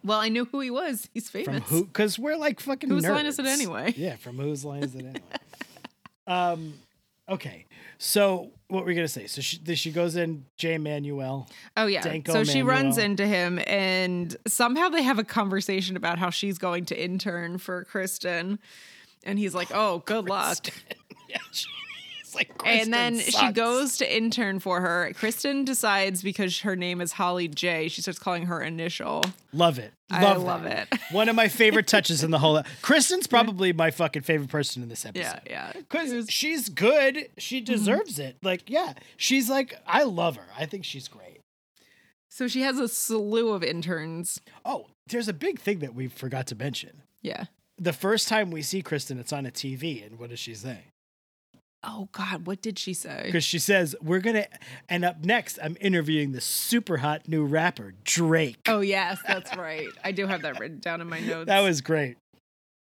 Well, I knew who he was. He's famous. From who? Because we're like fucking. Whose line is it anyway? Yeah, from whose line is it anyway? um, okay. So what were we gonna say? So she she goes in. Jay Manuel. Oh yeah. Danko so she runs into him and somehow they have a conversation about how she's going to intern for Kristen. And he's like, "Oh, good luck." yeah. She, like. and then Kristen she goes to intern for her. Kristen decides because her name is Holly J, she starts calling her initial. Love it. I Love love that. it. One of my favorite touches in the whole. Kristen's probably my fucking favorite person in this episode. Yeah, yeah. Because she's good. She Mm-hmm. deserves it. Like, yeah. She's like, I love her. I think she's great. So she has a slew of interns. Oh, there's a big thing that we forgot to mention. Yeah. The first time we see Kristen, it's on a TV. And what does she say? Oh God, what did she say? Because she says, We're going to. And up next, I'm interviewing the super hot new rapper, Drake. Oh yes, that's right. I do have that written down in my notes. that was great.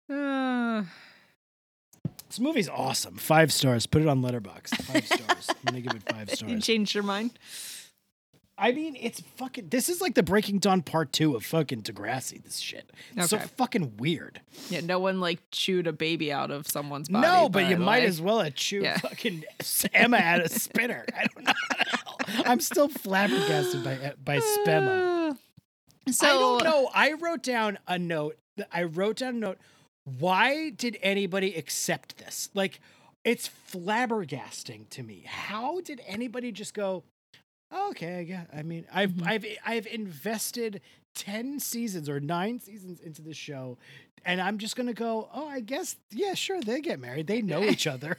Uh, This movie's awesome. Five stars. Put it on Letterboxd. Five stars. I'm gonna give it five stars. you changed your mind? I mean, it's fucking. This is like the Breaking Dawn Part Two of fucking Degrassi. This shit. It's so fucking weird. Yeah, no one like chewed a baby out of someone's body. no, but you might as well have chewed Yeah. fucking Emma at a spinner. I don't know. How the hell. I'm still flabbergasted by by Spemma. Uh, So I don't know. I wrote down a note. I wrote down a note. Why did anybody accept this? Like, it's flabbergasting to me. How did anybody just go? Okay, yeah. I mean, I've Mhm. I've I've invested ten seasons or nine seasons into the show, and I'm just gonna go. Oh, I guess yeah, sure. They get married. They know each other.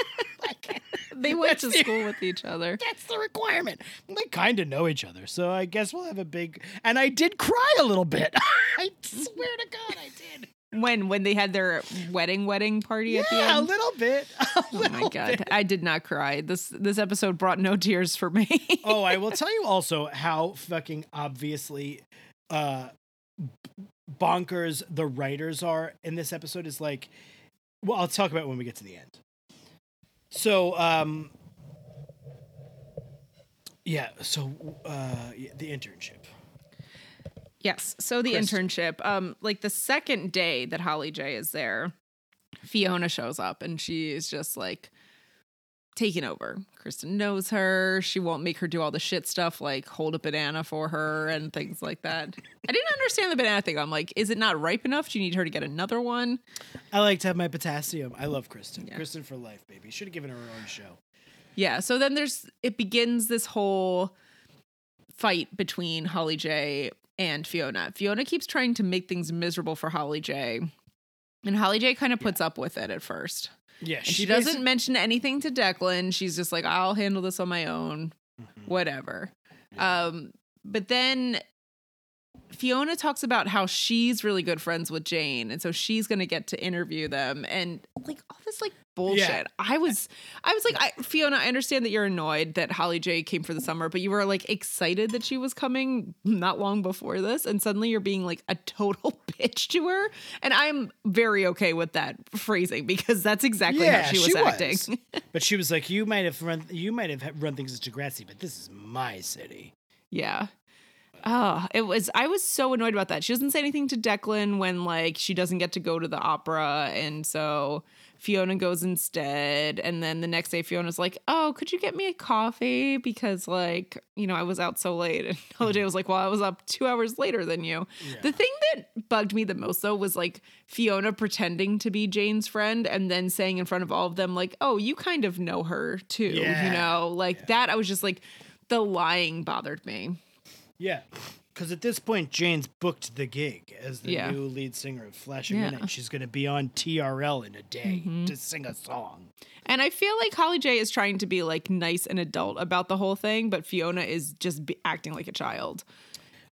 like, They went to the- school with each other. that's the requirement. They kind of know each other, so I guess we'll have a big. And I did cry a little bit. I swear to God, I did. When when they had their wedding wedding party at the Yeah, a little bit. A Oh my god, bit. I did not cry. This this episode brought no tears for me. Oh, I will tell you also how fucking obviously uh bonkers the writers are in this episode is like well, I'll talk about it when we get to the end. So, um yeah, so uh the internship. Yes. So the Kristen. internship, um, like the second day that Holly J is there, Fiona shows up and she is just like taking over. Kristen knows her. She won't make her do all the shit stuff like hold a banana for her and things like that. I didn't understand the banana thing. I'm like, is it not ripe enough? Do you need her to get another one? I like to have my potassium. I love Kristen. Yeah. Kristen for life, baby. Should have given her her own show. Yeah. So then there's it begins this whole fight between Holly J and Fiona. Fiona keeps trying to make things miserable for Holly J. And Holly J kind of puts up with it at first. Yeah, And she, doesn't mention anything to Declan. She's just like, I'll handle this on my own. Whatever. Um, but then Fiona talks about how she's really good friends with Jane, and so she's gonna get to interview them, and like all this like bullshit. I was, I was like, I, Fiona, I understand that you're annoyed that Holly J came for the summer, but you were like excited that she was coming not long before this, and suddenly you're being like a total bitch to her, and I'm very okay with that phrasing because that's exactly Yeah, how she was she acting. was. But she was like, "You might have run, you might have run things as Degrassi, but this is my city." Yeah. Oh, it was. I was so annoyed about that. She doesn't say anything to Declan when like she doesn't get to go to the opera, and so Fiona goes instead. And then the next day, Fiona's like, "Oh, could you get me a coffee? Because like you know I was out so late." And Holly J was like, "Well, I was up two hours later than you." The thing that bugged me the most though was like Fiona pretending to be Jane's friend and then saying in front of all of them like, "Oh, you kind of know her too," Yeah. you know, like that. I was just like, the lying bothered me. Yeah, because at this point, Jane's booked the gig as the Yeah. new lead singer of Flashing Yeah. Midnight. She's going to be on TRL in a day Mhm. to sing a song. And I feel like Holly J is trying to be like nice and adult about the whole thing, but Fiona is just be- acting like a child.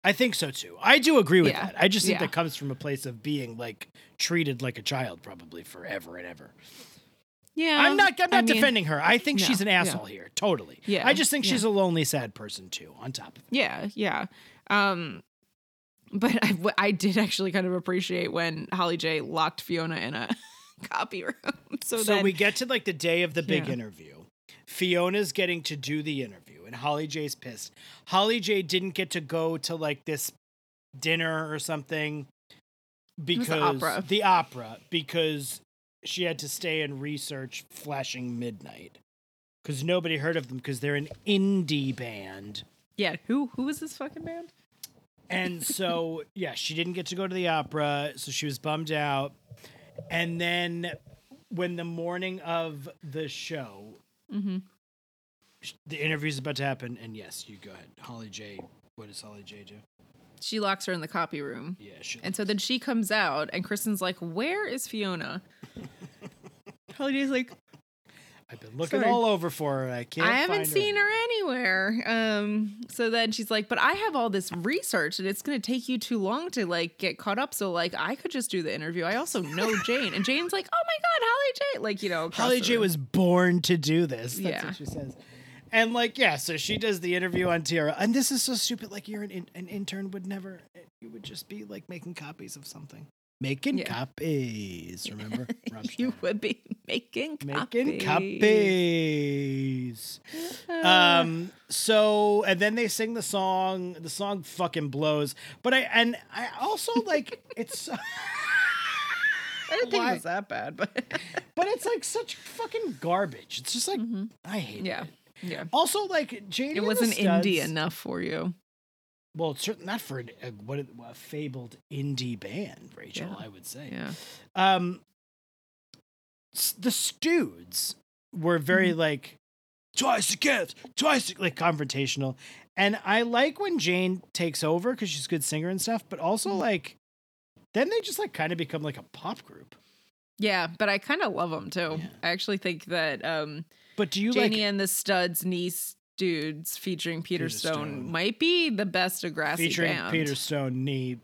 I think so too. I do agree with Yeah. that. I just think that comes from a place of being like treated like a child, probably forever and ever. Yeah, I'm not. I'm I not mean, defending her. I think no, she's an asshole here. Totally. Yeah, I just think she's a lonely, sad person too. On top of it. Yeah, yeah. Um, but I did actually kind of appreciate when Holly J locked Fiona in a copy room. So, So, then, we get to like the day of the big Yeah. interview. Fiona's getting to do the interview, and Holly J's pissed. Holly J didn't get to go to like this dinner or something because the opera. the opera because she had to stay and research Flashing Midnight because nobody heard of them because they're an indie band. Yeah, who who was this fucking band? And so, yeah, she didn't get to go to the opera, so she was bummed out. And then, when the morning of the show, Mm-hmm. the interview's about to happen, and yes, you go ahead. Holly J. What does Holly J do? She locks her in the copy room. Yeah, she. And so then she comes out, and Kristen's like, "Where is Fiona?" Holly J's like, I've been looking sorry. all over for her. I can't. I haven't seen her anywhere. Um, so then she's like, but I have all this research and it's gonna take you too long to like get caught up. So like I could just do the interview. I also know Jane. And Jane's like, oh my god, Holly J. Like, you know, Holly J room. was born to do this. That's Yeah. what she says. And like, yeah, so she does the interview on Tiara, and this is so stupid. Like, you're an, in- an intern would never. You would just be like making copies of something. Making Yeah. copies. Remember? you would be making making copies. Um. So, and then they sing the song. The song fucking blows. But I and I also like it's. I didn't think why- it was that bad, but But it's like such fucking garbage. It's just like I hate Mm-hmm. yeah, it. yeah. Also, like Janie. It wasn't indie enough for you. Well, it's certainly not for an, a, what a fabled indie band, Rachel. Yeah. I would say. Yeah. Um, the Stoods were very Mm-hmm. like twice again, twice ag-" like confrontational, and I like when Jane takes over because she's a good singer and stuff. But also Mm-hmm. like, then they just like kind of become like a pop group. Yeah, but I kind of love them too. Yeah. I actually think that um But do you Janie like and the Studs niece dudes featuring Peter, Peter Stone, Stone. might be the best Degrassi featuring band. Peter Stone, knee,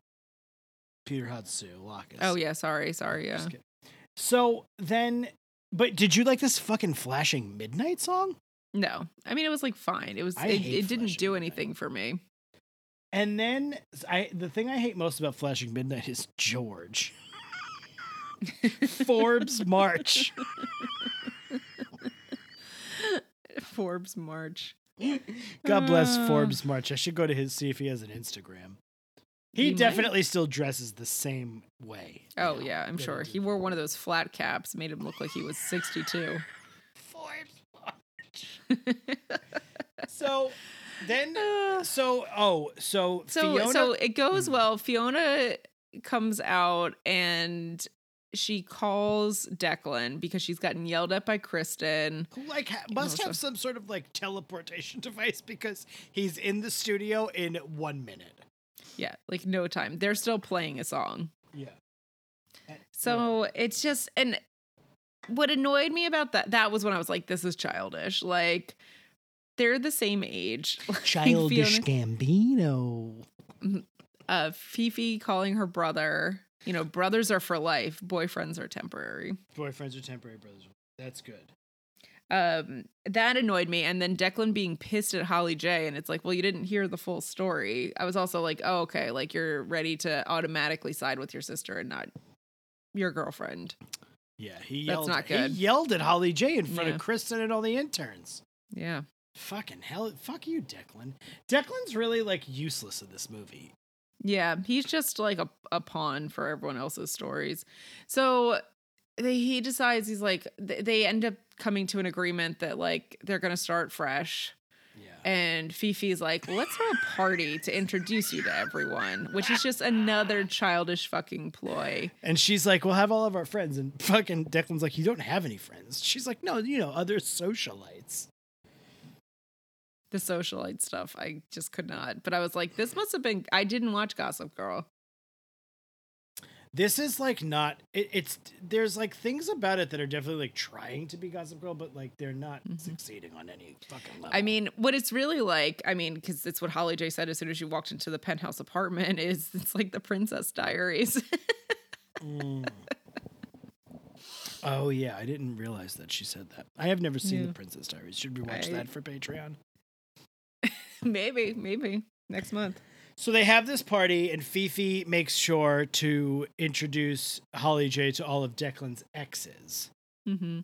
Peter Hudson, Locus? Oh yeah, sorry, sorry, yeah. So then, but did you like this fucking flashing midnight song? No, I mean it was like fine. It was I it, it didn't do Midnight. anything for me. And then I the thing I hate most about Flashing Midnight is George. Forbes March. Forbes March. God bless Uh. Forbes March. I should go to his see if he has an Instagram. He, He might. definitely still dresses the same way. Oh now yeah, I'm sure. He wore one of those flat caps, made him look like he was 62. Forbes March. so then Uh, so oh so so Fiona so it goes Hmm. well. Fiona comes out and she calls Declan because she's gotten yelled at by Kristen. who like ha- must Also- have some sort of like teleportation device because he's in the studio in one minute. Yeah, like no time. They're still playing a song. Yeah. So it's just and what annoyed me about that that was when I was like, this is childish. Like they're the same age. Like, Childish Fiona- Gambino. uh Fifi calling her brother. You know, brothers are for life, boyfriends are temporary. Boyfriends are temporary brothers. That's good. Um that annoyed me and then Declan being pissed at Holly J and it's like, well, you didn't hear the full story. I was also like, oh, okay, like you're ready to automatically side with your sister and not your girlfriend. Yeah, he yelled. That's not good. He yelled at Holly J in front Yeah. of Kristen and all the interns. Yeah. Fucking hell! Fuck you, Declan. Declan's really like useless in this movie. Yeah, he's just like a, a pawn for everyone else's stories. So they, he decides he's like th- they end up coming to an agreement that like they're gonna start fresh. Yeah. And Fifi's like, let's throw a party to introduce you to everyone, which is just another childish fucking ploy. And she's like, "We'll have all of our friends." And fucking Declan's like, "You don't have any friends." She's like, "No, you know, other socialites." The socialite stuff, I just could not. But I was like, this must have been. I didn't watch Gossip Girl. This is like not. It, it's there's like things about it that are definitely like trying to be Gossip Girl, but like they're not succeeding on any fucking level. Mm-hmm. I mean, what it's really like, I mean, because it's what Holly J said as soon as she walked into the penthouse apartment, is it's like the Princess Diaries. Mm. Oh yeah, I didn't realize that she said that. I have never seen Yeah. the Princess Diaries. Should we watch I- that for Patreon? maybe, maybe next month. So they have this party, and Fifi makes sure to introduce Holly J to all of Declan's exes, Mm-hmm.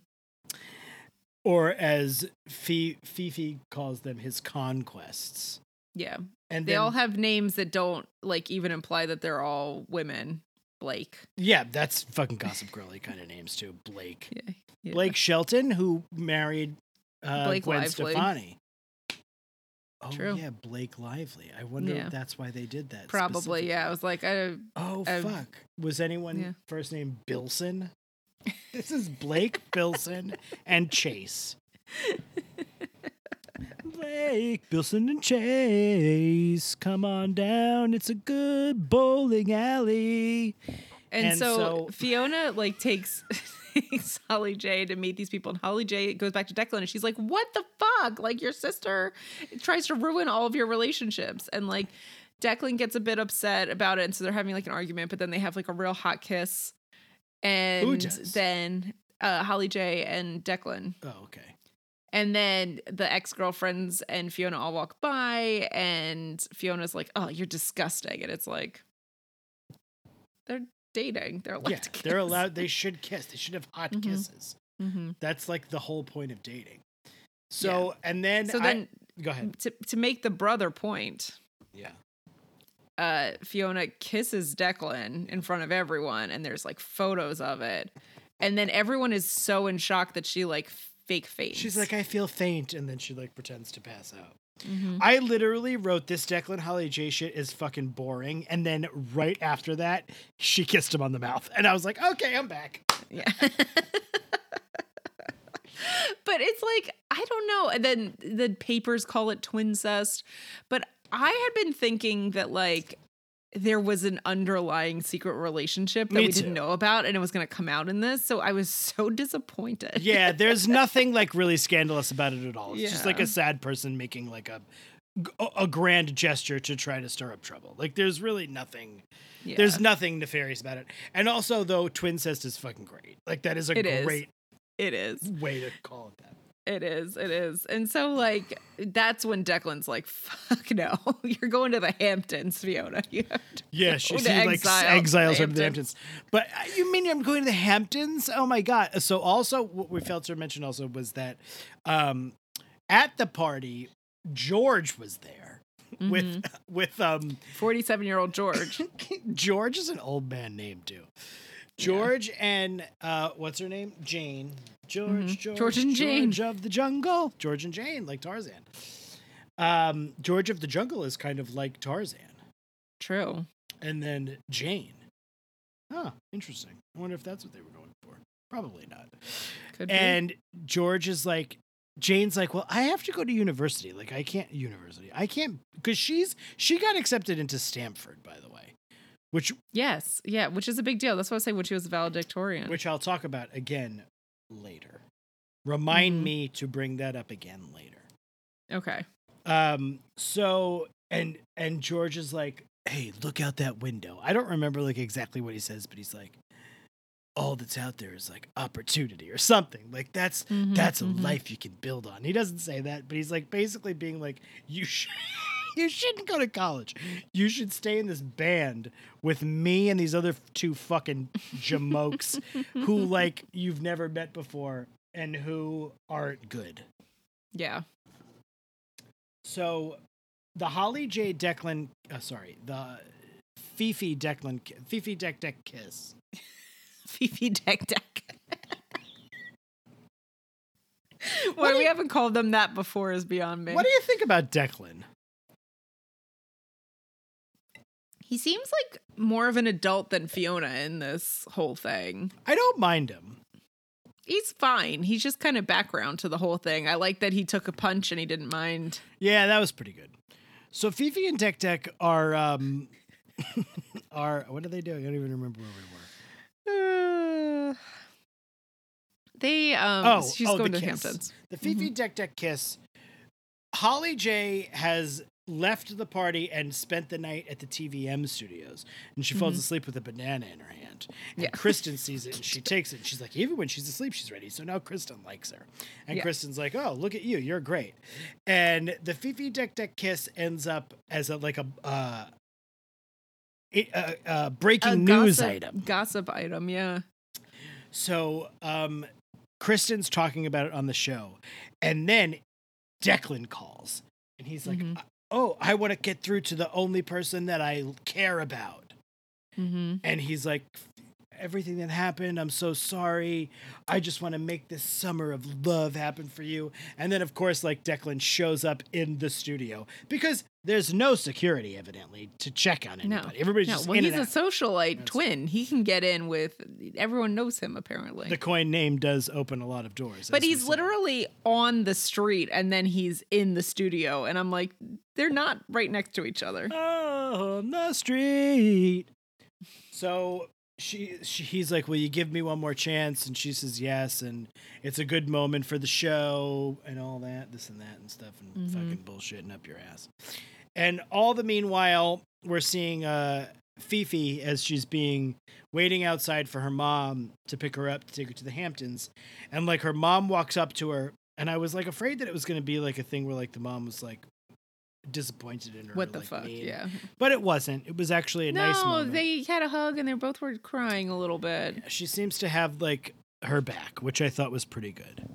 or as Fi- Fifi calls them, his conquests. Yeah, And they then, all have names that don't like even imply that they're all women. Blake. yeah, that's fucking Gossip Girly kind of names too. Blake, Yeah. yeah. Blake Shelton, who married uh, Blake Gwen Lively. Stefani. Oh True. yeah, Blake Lively. I wonder Yeah. if that's why they did that. Probably. Yeah. I was like, I Oh I've- fuck! Was anyone yeah. first name Bilson? this is Blake Bilson and Chase. Blake Bilson and Chase, come on down. It's a good bowling alley. And, And so, so- Fiona like takes takes Holly J to meet these people, and Holly J goes back to Declan, and she's like, "What the fuck? Like your sister tries to ruin all of your relationships." And like Declan gets a bit upset about it, and so they're having like an argument, but then they have like a real hot kiss, and then uh, Holly J and Declan, Oh, okay. and then the ex girlfriends and Fiona all walk by, and Fiona's like, "Oh, you're disgusting," and it's like. They're dating. They're allowed yeah, to kiss. they're allowed. They should kiss. They should have hot Mhm. kisses. hmm That's like the whole point of dating. So and then So I- then, go ahead. to to make the brother point, Yeah. uh, Fiona kisses Declan in front of everyone, and there's like photos of it, and then everyone is so in shock that she like fake faints. She's like, I feel faint, and then she like pretends to pass out. Mhm. I literally wrote this Declan Holly J shit is fucking boring, and then right after that, she kissed him on the mouth, and I was like, okay, I'm back. Yeah. but it's like I don't know. And then the papers call it twincest, but I had been thinking that like there was an underlying secret relationship that Me we didn't know about and it was going to come out in this. So I was so disappointed. Yeah, there's nothing like really scandalous about it at all. It's just like a sad person making like a a grand gesture to try to stir up trouble. Like there's really nothing. Yeah. There's nothing nefarious about it. And also though, twincest is fucking great. Like that is a It is. great it is. way to call it that. It is. It is. And so like that's when Declan's like, fuck no. You're going to the Hamptons, Fiona. You have to Yeah, she, to she like exile- exiles her to the Hamptons. But uh, you mean I'm going to the Hamptons? Oh my god! So also, what we failed to mention also was that um, at the party, George was there with Mm-hmm. with um 47 year old George. George is an old man name too. George and uh, what's her name? Jane. George, George, Mm-hmm. George and Jane. George of the Jungle. George and Jane, like Tarzan. Um, George of the Jungle is kind of like Tarzan. True. and then Jane. Huh, interesting. I wonder if that's what they were going for. Probably not. Could be. And George is like, Jane's like, well, I have to go to university. Like, I can't university. I can't because she's she got accepted into Stanford, by the way, which Yes, yeah, which is a big deal. That's why I say when she was a valedictorian. which I'll talk about again later. Remind Mhm. me to bring that up again later. okay. Um, so and and George is like, "Hey, look out that window." I don't remember like exactly what he says, but he's like, "All that's out there is like opportunity or something." Like that's Mhm, that's a mhm. life you can build on. He doesn't say that, but he's like basically being like, "You should." You shouldn't go to college. You should stay in this band with me and these other two fucking jamokes who like you've never met before and who aren't good. Yeah. So, the Holly J. Declan, uh, sorry, the Fifi Declan, Fifi Deck Deck Kiss. Fifi Deck Deck. Why we you- haven't called them that before is beyond me. What do you think about Declan? He seems like more of an adult than Fiona in this whole thing. I don't mind him. He's fine. He's just kind of background to the whole thing. I like that he took a punch and he didn't mind. Yeah, that was pretty good. So Fifi and Deck Deck are um are what are they doing? I don't even remember where we were. Uh, they um Oh, she's oh, going to kiss. Hamptons. The Fifi Deck Deck Kiss. Holly J has left the party and spent the night at the TVM studios, and she falls asleep with a banana in her hand. And Yeah. Kristen sees it and she takes it. And she's like, even when she's asleep, she's ready. So now Kristen likes her, and Yeah. Kristen's like, oh, look at you, you're great. And the Fifi Deck Deck Kiss ends up as a like a. Uh, it, uh, uh, breaking A news gossip- item. Gossip item, yeah. So um Kristen's talking about it on the show. And then Declan calls and he's like, Mhm. "Oh, I want to get through to the only person that I care about." Mm-hmm. And he's like, "Everything that happened, I'm so sorry. I just want to make this summer of love happen for you." And then of course like Declan shows up in the studio because there's no security evidently to check on anybody. No. Everybody's no. just Well, he's a socialite That's- twin. He can get in with everyone knows him apparently. the Coyne name does open a lot of doors. but he's literally on the street and then he's in the studio and I'm like they're not right next to each other. Oh, on the street. So she, she he's like, "Will you give me one more chance?" And she says yes, and it's a good moment for the show and all that, this and that and stuff, and Mhm. fucking bullshitting up your ass. And all the meanwhile, we're seeing uh Fifi as she's being waiting outside for her mom to pick her up to take her to the Hamptons, and like her mom walks up to her, and I was like afraid that it was going to be like a thing where like the mom was like disappointed in her. What the like, fuck? mean. Yeah. But it wasn't. It was actually a no, nice moment. they had a hug and they both were crying a little bit. She seems to have like her back, which I thought was pretty good.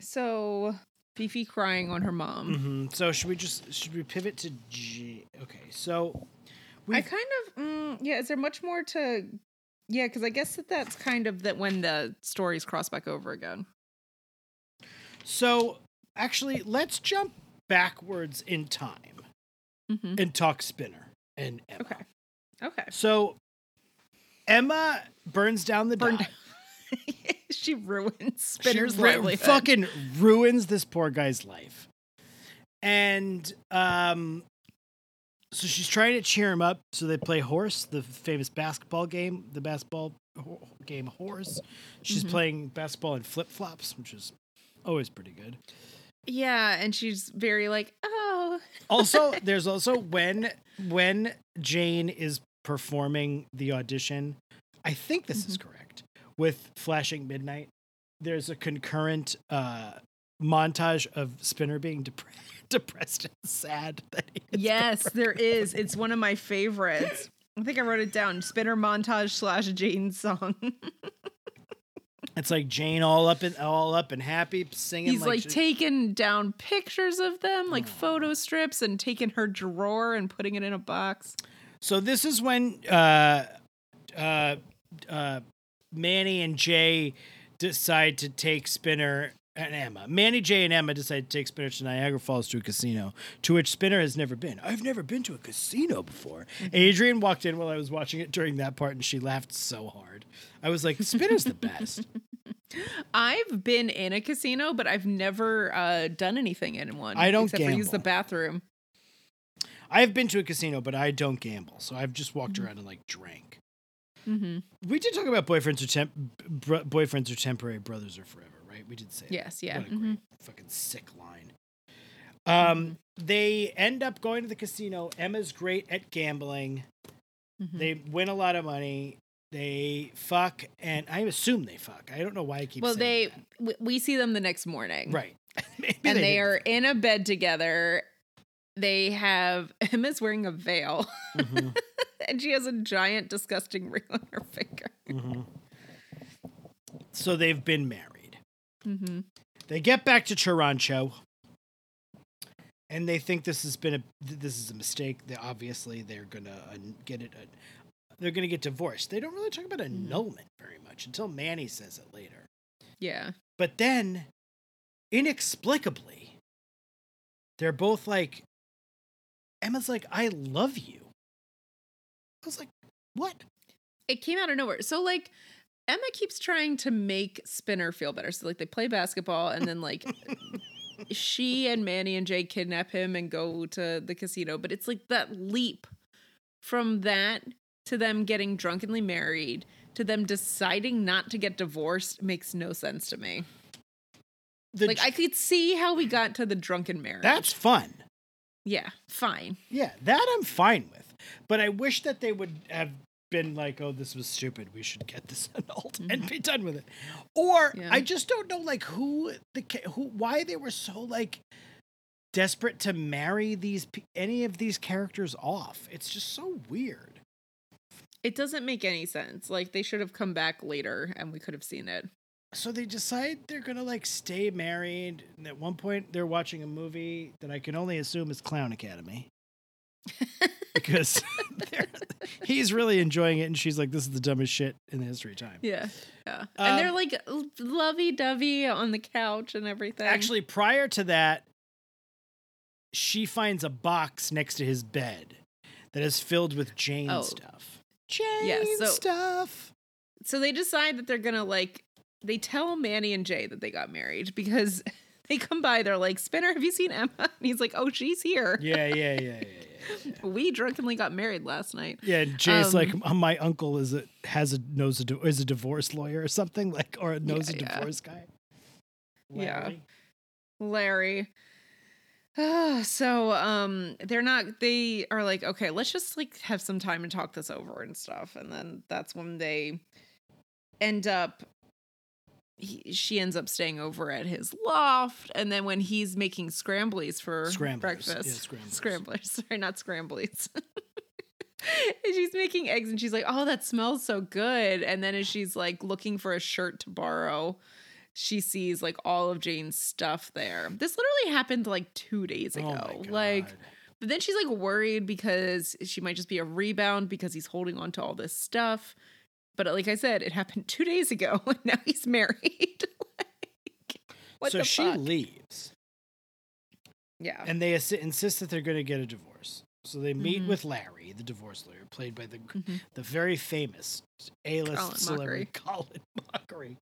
So Fifi crying on her mom. hmm So should we just should we pivot to G? Okay, so we I kind of mm, yeah. Is there much more to? Yeah, because I guess that that's kind of that when the stories cross back over again. so actually let's jump backwards in time Mm-hmm. and talk Spinner and Emma. Okay. Okay. So Emma burns down the Burned- she ruins She Spinner's ru- livelihood. fucking ruins this poor guy's life. And um so she's trying to cheer him up. So they play horse, the famous basketball game, the basketball ho- game horse. She's Mhm. playing basketball in flip flops, which is always pretty good. Yeah, and she's very like, oh, Also, there's also when when Jane is performing the audition, I think this is correct. With Flashing Midnight, there's a concurrent uh montage of Spinner being dep- depressed and sad that he is yes, there is. It's one of my favorites. I think I wrote it down. Spinner montage slash Jane song. It's like Jane all up and all up and happy singing He's like, she- taking down pictures of them, like photo strips, and taking her drawer and putting it in a box. So this is when uh, uh, uh, Manny and Jay decide to take Spinner and Emma. Manny, Jay, and Emma decide to take Spinner to Niagara Falls to a casino, to which Spinner has never been. I've never been to a casino before. Adrian walked in while I was watching it during that part, and she laughed so hard. I was like, Spinner's the best. I've been in a casino, but I've never uh, done anything in one. I don't except for use the bathroom. I've been to a casino, but I don't gamble, so I've just walked around and like drank. Mm-hmm. We did talk about boyfriends or temp- boyfriends or temporary, brothers or forever, right? We did say that. Yes, yeah. What a mhm. great fucking sick line. Um, they end up going to the casino. Emma's great at gambling. Mhm. They win a lot of money. They fuck, and I assume they fuck. I don't know why I keep Well, saying they w- we see them the next morning, right, and they didn't. are in a bed together. They have Emma's wearing a veil, Mhm, and she has a giant, disgusting ring on her finger. mhm. So they've been married. Mm-hmm. They get back to Toronto, and they think this has been a this is a mistake. They obviously they're gonna uh, get it. They're gonna get divorced. They don't really talk about hmm. annulment very much until Manny says it later. Yeah, But then, inexplicably, they're both like, Emma's like, "I love you." I was like, "What?" it came out of nowhere. So like. Emma keeps trying to make Spinner feel better. So like they play basketball and then like she and Manny and Jay kidnap him and go to the casino. But it's like that leap from that to them getting drunkenly married to them deciding not to get divorced makes no sense to me. The like I could see how we got to the drunken marriage. that's fun. yeah, fine. Yeah, that I'm fine with. But I wish that they would have been like, "Oh, this was stupid. We should get this annulled and mm-hmm. be done with it." Or Yeah. I just don't know, like who the who why they were so like desperate to marry these any of these characters off. It's just so weird. It doesn't make any sense. Like they should have come back later and we could have seen it. So they decide they're gonna like stay married. And at one point, they're watching a movie that I can only assume is Clown Academy. because he's really enjoying it, and she's like, "This is the dumbest shit in the history of time." Yeah. Yeah. and they're Um, like lovey dovey on the couch and everything. Actually, prior to that, she finds a box next to his bed that is filled with Jane Oh. stuff. Jane so- stuff. so they decide that they're gonna like they tell Manny and Jay that they got married because they come by, they're like, Spinner, have you seen Emma? And he's like, Oh, she's here. Yeah, yeah, yeah, yeah, yeah. We drunkenly got married last night. Yeah, Jay's like, Um, "Uh, my uncle is a has a knows a is a divorce lawyer or something like, or knows Yeah, a yeah. divorce guy. Yeah. Larry. So um they're not they are like, okay, let's just like have some time and talk this over and stuff. And then that's when they end up he, she ends up staying over at his loft, and then when he's making scramblies for Scramblers. Yeah, breakfast, scramblers. scramblers, sorry, not scramblies. and she's making eggs, and she's like, "Oh, that smells so good." And then as she's like looking for a shirt to borrow, she sees like all of Jane's stuff there. This literally happened like two days Oh ago. my like, but then she's like worried because she might just be a rebound because he's holding on to all this stuff. But like I said, it happened two days ago, and now he's married. like, what so the she fuck? leaves, yeah. and they insist that they're going to get a divorce. So they meet Mhm. with Larry, the divorce lawyer, played by the Mhm. the very famous A-list Colin celebrity Colin Mochrie.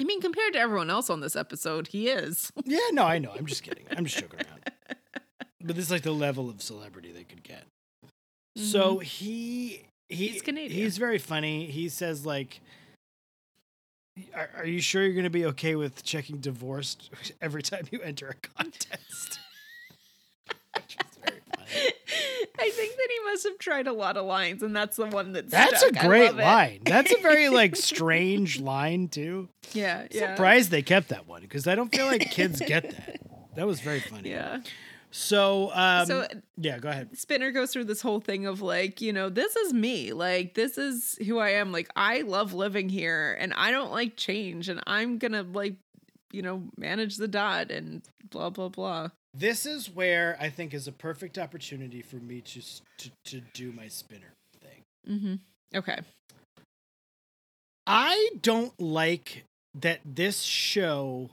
I mean, compared to everyone else on this episode, he is. Yeah, no, I know. I'm just kidding. I'm just joking around. But this is like the level of celebrity they could get. So he he Mm-hmm. He's Canadian. He's very funny. He says like are, are you sure you're going to be okay with checking divorced every time you enter a contest? Which is very funny. I think that he must have tried a lot of lines, and that's the one that That's stuck. a great line. That's a very like strange line too. Yeah, yeah, Surprised they kept that one because I don't feel like kids get that. That was very funny. yeah. So, um, so yeah, go ahead. Spinner goes through this whole thing of like, you know, this is me. Like, this is who I am. Like, I love living here, and I don't like change, and I'm gonna like, you know, manage the dot and blah blah blah. This is where I think is a perfect opportunity for me to to, to do my spinner thing. Mm-hmm. Okay. I don't like that this show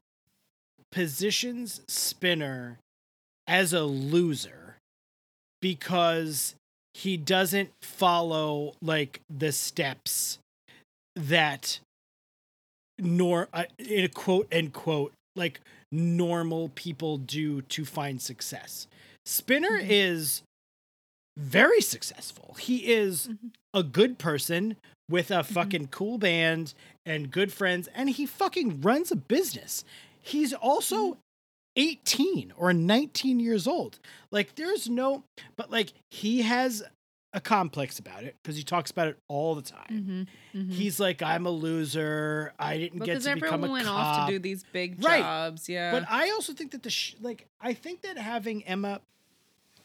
positions Spinner as a loser because he doesn't follow like the steps that nor uh, in a quote end quote like normal people do to find success. Spinner Mhm. is very successful. He is Mhm. a good person with a fucking cool band and good friends, and he fucking runs a business. He's also 18 or 19 years old. Like, there's no, but like, he has a complex about it because he talks about it all the time. Mm-hmm. He's like, I'm a loser. I didn't get to become a went cop. off to do these big Right. jobs. Yeah. But I also think that the sh- like I think that having Emma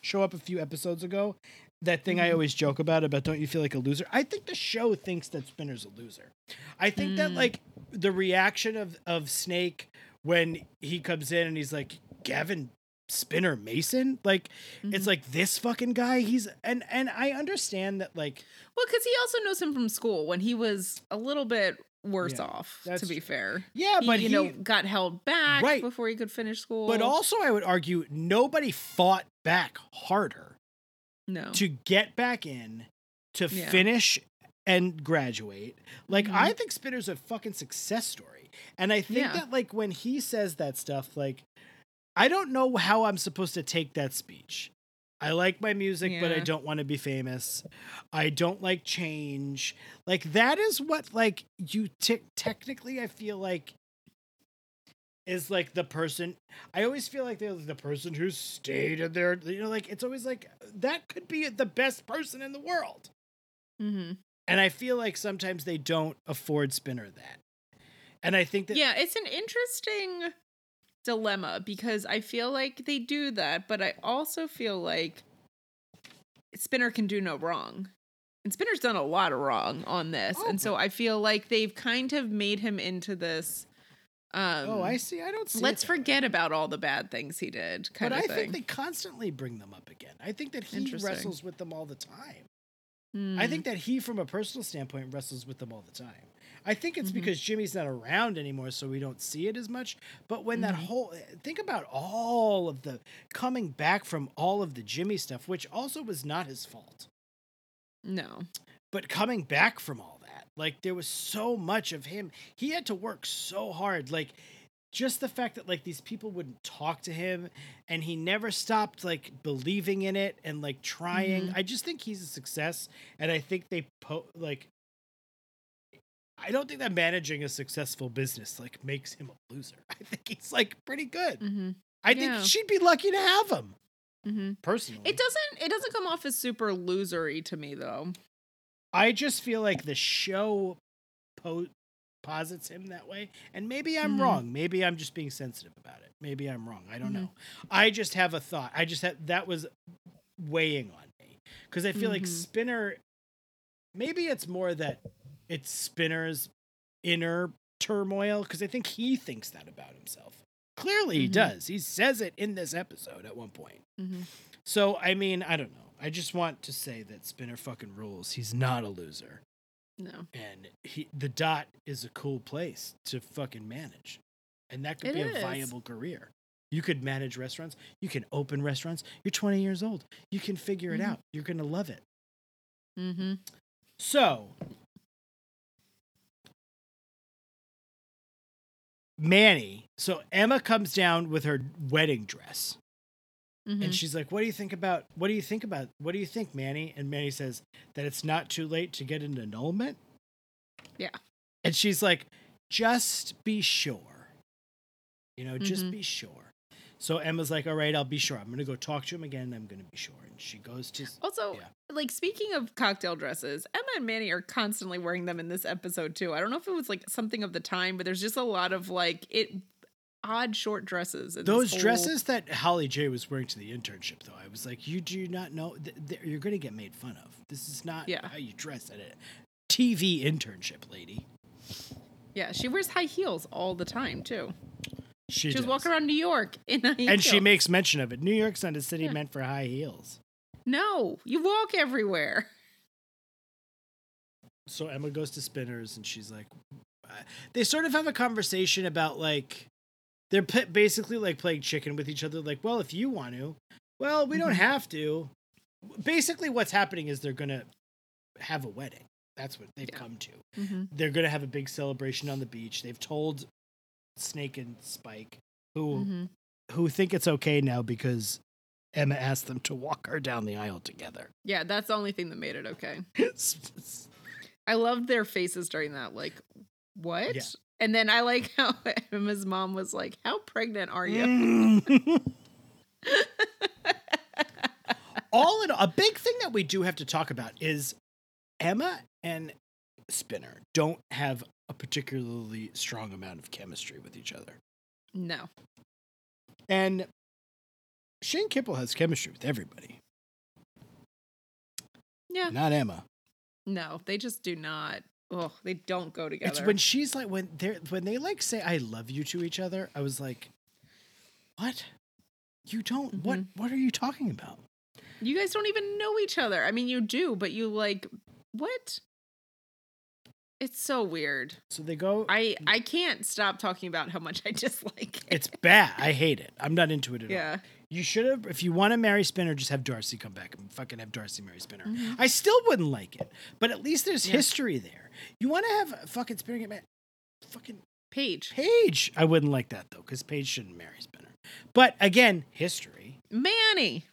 show up a few episodes ago, that thing I Mhm. always joke about about don't you feel like a loser? I think the show thinks that Spinner's a loser. I think that Mm. like the reaction of of Snake when he comes in and he's like Gavin Spinner Mason, like it's Mhm. like this fucking guy. He's and and I understand that like Well, because he also knows him from school when he was a little bit worse Yeah, off. To be fair, yeah, he, but you he, know got held back Right. before he could finish school. but also I would argue nobody fought back harder no. to get back in to Yeah. finish and graduate. Like Mhm. I think Spinner's a fucking success story. And I think Yeah. that like when he says that stuff like I don't know how I'm supposed to take that speech. I like my music but I don't want to be famous. I don't like change. Like that is what like you t- technically I feel like is like the person I always feel like they're the person who stayed in there you know like it's always like that could be the best person in the world. hmm And I feel like sometimes they don't afford Spinner that. And I think that Yeah, it's an interesting dilemma because I feel like they do that, but I also feel like Spinner can do no wrong. And Spinner's done a lot of wrong on this. Oh, and so I feel like they've kind of made him into this um Oh, I see. I don't see. let's that way. forget about all the bad things he did kind But I thing. think they constantly bring them up again. I think that he wrestles with them all the time. I Mm. think that he, from a personal standpoint, wrestles with them all the time. I think it's Mhm. because Jimmy's not around anymore, so we don't see it as much. But when that Mhm. whole think about all of the coming back from all of the Jimmy stuff, which also was not his fault, no. but coming back from all that, like there was so much of him. He had to work so hard, like just the fact that like these people wouldn't talk to him and he never stopped like believing in it and like trying Mhm. i just think he's a success and i think they po like i don't think that managing a successful business like makes him a loser i think he's like pretty good hmm i think she'd be lucky to have him hmm personally It doesn't it doesn't come off as super losery to me though. i just feel like the show po posits him that way. And maybe I'm Mhm. wrong. Maybe I'm just being sensitive about it. Maybe I'm wrong. I don't Mhm. know. I just have a thought. I just had that was weighing on me because I feel like Mhm. Spinner. Maybe it's more that it's Spinner's inner turmoil because I think he thinks that about himself. Clearly, he Mhm. does. He says it in this episode at one point. Mhm. So, I mean, I don't know. I just want to say that Spinner fucking rules. He's not a loser. No. And he the dot is a cool place to fucking manage. And that could It be is. a viable career. You could manage restaurants. You can open restaurants. You're 20 years old. You can figure it Mhm. out. You're going to love it. Mm-hmm. So, Manny. So Emma comes down with her wedding dress. Mm-hmm. And she's like, "What do you think about? What do you think about? What do you think, Manny?" And Manny says that it's not too late to get an annulment. Yeah. And she's like, "Just be sure, you know, just Mhm. be sure." So Emma's like, "All right, I'll be sure. I'm gonna go talk to him again. I'm gonna be sure." And she goes to. Also, Yeah. like speaking of cocktail dresses, Emma and Manny are constantly wearing them in this episode too. I don't know if it was like something of the time, but there's just a lot of like it odd short dresses. in Those dresses that Holly J was wearing to the internship, though, I was like, "You do not know. Th- th- you're gonna get made fun of. This is not Yeah. how you dress at a TV internship, lady." Yeah, she wears high heels all the time too. She, She was does. walking around New York in high and she makes mention of it. New York's not a city Yeah. meant for high heels. No, you walk everywhere. So Emma goes to Spinners, and she's like, uh, they sort of have a conversation about like they're p- basically like playing chicken with each other. Like, well, if you want to, well, we don't Mhm. have to. Basically, what's happening is they're gonna have a wedding. That's what they've Yeah. come to. Mm-hmm. They're gonna have a big celebration on the beach. They've told Snake and Spike, who Mm-hmm. who think it's okay now because Emma asked them to walk her down the aisle together. Yeah, that's the only thing that made it okay. I loved their faces during that. Like, what? Yeah. And then I like how Emma's mom was like, "How pregnant are you?" Mm. all in all, a big thing that we do have to talk about is Emma and Spinner don't have a particularly strong amount of chemistry with each other. No. And Shane Kippel has chemistry with everybody, Yeah. not Emma. No, they just do not. Oh, they don't go together. It's when she's like when they're when they like say I love you to each other, I was like, What? You don't what Mm-hmm. what are you talking about? you guys don't even know each other. I mean, you do, but you like what? It's so weird. So they go I I can't stop talking about how much I dislike it. It's bad. I hate it. I'm not into it at all. yeah. You should have, if you want to marry Spinner, just have Darcy come back and fucking have Darcy marry Spinner. Mhm. I still wouldn't like it, but at least there's Yeah. history there. You want to have fucking Spinner get married? Fucking Paige. Paige. I wouldn't like that though, because Paige shouldn't marry Spinner. But again, history. Manny.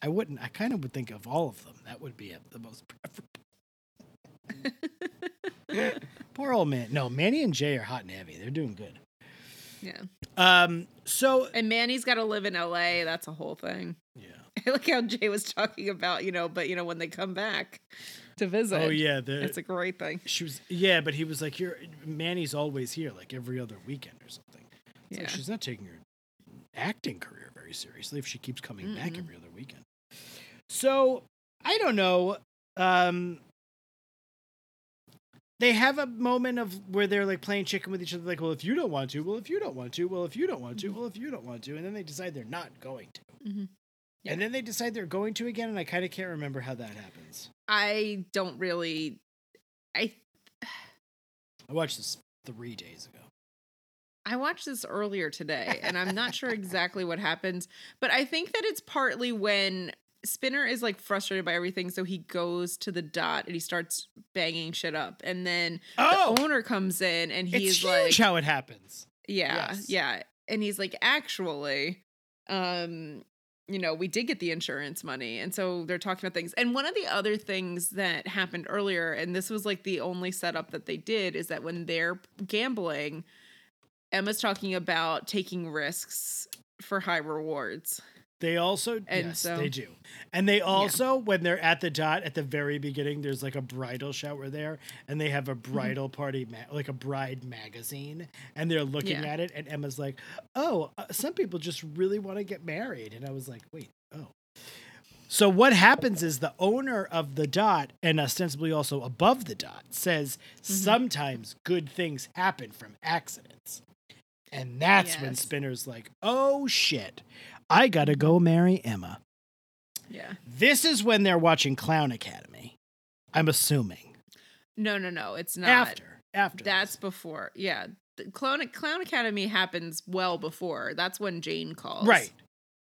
I wouldn't. I kind of would think of all of them. That would be a, the most preferable. Poor old man. No, Manny and Jay are hot and heavy. They're doing good. Yeah. Um. So And Manny's got to live in LA. That's a whole thing. yeah. I like how Jay was talking about, you know, but you know, when they come back to visit. Oh yeah. The It's a great thing. she was yeah, but he was like, "You're Manny's always here, like every other weekend or something." It's like Yeah. she's not taking her acting career very seriously if she keeps coming back Mm-mm. every other weekend. So I don't know. Um, they have a moment of where they're like playing chicken with each other, like, "Well, if you don't want to, well, if you don't want to, well, if you don't want to, Mhm. well, if you don't want to," and then they decide they're not going to, Mhm. Yeah. and then they decide they're going to again, and I kind of can't remember how that happens. I don't really. I I watched this three days ago. I watched this earlier today, and I'm not sure exactly what happens, but I think that it's partly when Spinner is like frustrated by everything, so he goes to the dot and he starts banging shit up, and then Oh, the owner comes in and it's he's huge like, how it happens. Yeah, Yes. yeah. And he's like, actually, um, you know, we did get the insurance money. And so they're talking about things. And one of the other things that happened earlier, and this was like the only setup that they did, is that when they're gambling, Emma's talking about taking risks for high rewards. They also And yes, so- they do. And they also when they're at the dot at the very beginning there's like a bridal shower there and they have a Mm-hmm. bridal party ma- like a bride magazine and they're looking Yeah. at it and Emma's like, "Oh, uh, some people just really want to get married." And I was like, "Wait, oh." So what happens is the owner of the dot and ostensibly also above the dot says Mm-hmm. sometimes good things happen from accidents. And that's when Spinner's like, "Oh shit. I got to go marry Emma." Yeah. This is when they're watching Clown Academy. I'm assuming. No, no, no. It's not. After. After. That's this. before. Yeah. The Clown Clown Academy happens well before. That's when Jane calls. Right.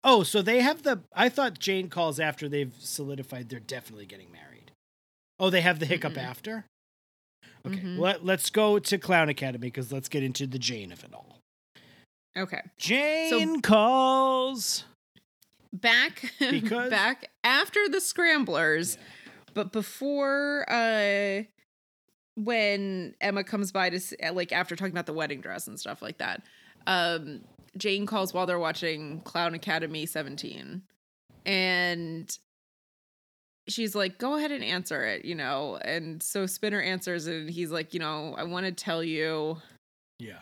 Oh, so they have the I thought Jane calls after they've solidified they're definitely getting married. Oh, they have the hiccup Mm-mm. after? Okay. Mhm. Let, let's go to Clown Academy because let's get into the Jane of it all. Okay. Jane calls. Back Because- back after the scramblers, but before uh when Emma comes by to like after talking about the wedding dress and stuff like that. Um Jane calls while they're watching Clown Academy 17. And she's like, go ahead and answer it, you know. And so Spinner answers and he's like, you know, I want to tell you Yeah.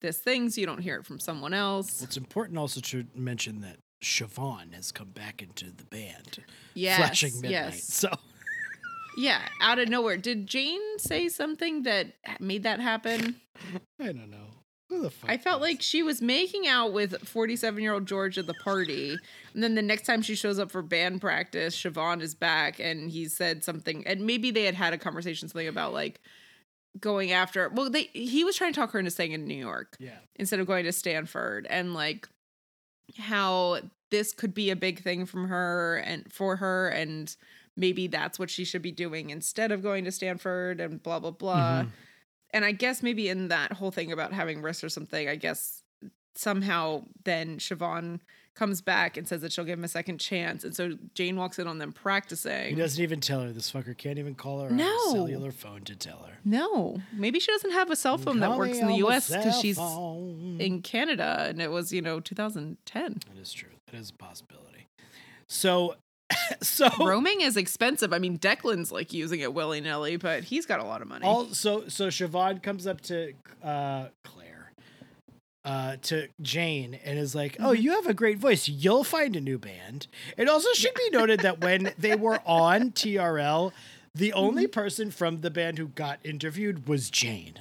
This thing so you don't hear it from someone else. It's important also to mention that Siobhan has come back into the band. Yes. Flashing Midnight. Yes. So Yeah, out of nowhere. Did Jane say something that made that happen? I don't know. Who the fuck? I felt knows? like she was making out with 47 year old George at the party. And then the next time she shows up for band practice, Siobhan is back and he said something. And maybe they had had a conversation, something about like going after. Well, they he was trying to talk her into staying in New York Yeah. instead of going to Stanford. And like how this could be a big thing from her and for her. And maybe that's what she should be doing instead of going to Stanford and blah, blah, blah Mhm. and I guess maybe in that whole thing about having wrists or something, I guess somehow then Siobhan comes back and says that she'll give him a second chance. And so Jane walks in on them practicing. He doesn't even tell her. This fucker can't even call her on No. a cellular phone to tell her. No, maybe she doesn't have a cell phone that works in the US because she's phone. in Canada and it was, you know, 2010. That is true. That is a possibility. So, so Roaming is expensive. I mean, Declan's like using it willy nilly, but he's got a lot of money. all so so Siobhan comes up to uh, Claire, uh, to Jane, and is like, "Oh, Mm-hmm. you have a great voice. You'll find a new band." It also should be noted that when they were on TRL, the Mm-hmm. only person from the band who got interviewed was Jane.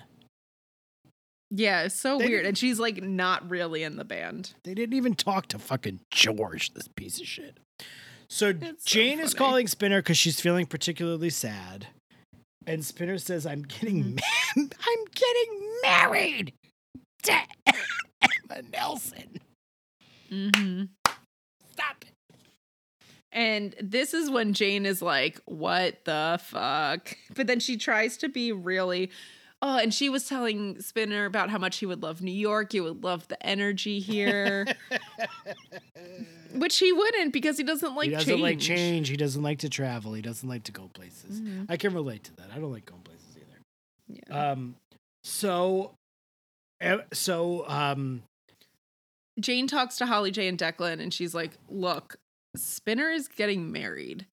yeah, it's so They weird. And she's like not really in the band. They didn't even talk to fucking George, this piece of shit. So It's so Jane is calling Spinner because she's feeling particularly sad. And Spinner says, I'm getting Mm-hmm. ma- I'm getting married to Emma Nelson. Mm-hmm. Stop it. And this is when Jane is like, what the fuck? But then she tries to be really. Oh, and she was telling Spinner about how much he would love New York. He would love the energy here, which he wouldn't because he doesn't like he doesn't change. like change. He doesn't like to travel. He doesn't like to go places. Mhm. I can relate to that. I don't like going places either. Yeah. Um, so, so, um, Jane talks to Holly J and Declan, and she's like, "Look, Spinner is getting married.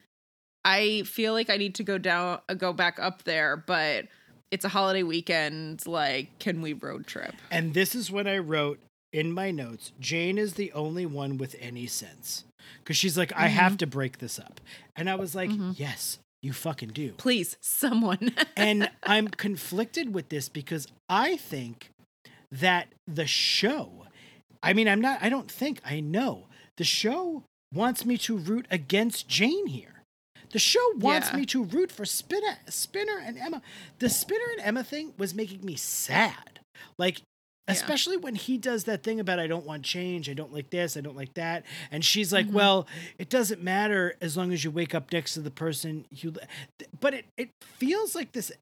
I feel like I need to go down, uh, go back up there, but it's a holiday weekend. Like, can we road trip?" And this is when I wrote in my notes Jane is the only one with any sense. Because she's like, I have to break this up. And I was like, Mhm. yes, you fucking do. Please, someone. and I'm conflicted with this because I think that the show, I mean, I'm not, I don't think, I know the show wants me to root against Jane here. The show wants Yeah. me to root for Spinner, Spinner and Emma. The Spinner and Emma thing was making me sad. Like, Yeah. especially when he does that thing about I don't want change, I don't like this, I don't like that, and she's like, Mhm. "Well, it doesn't matter as long as you wake up next to the person you." But it it feels like this,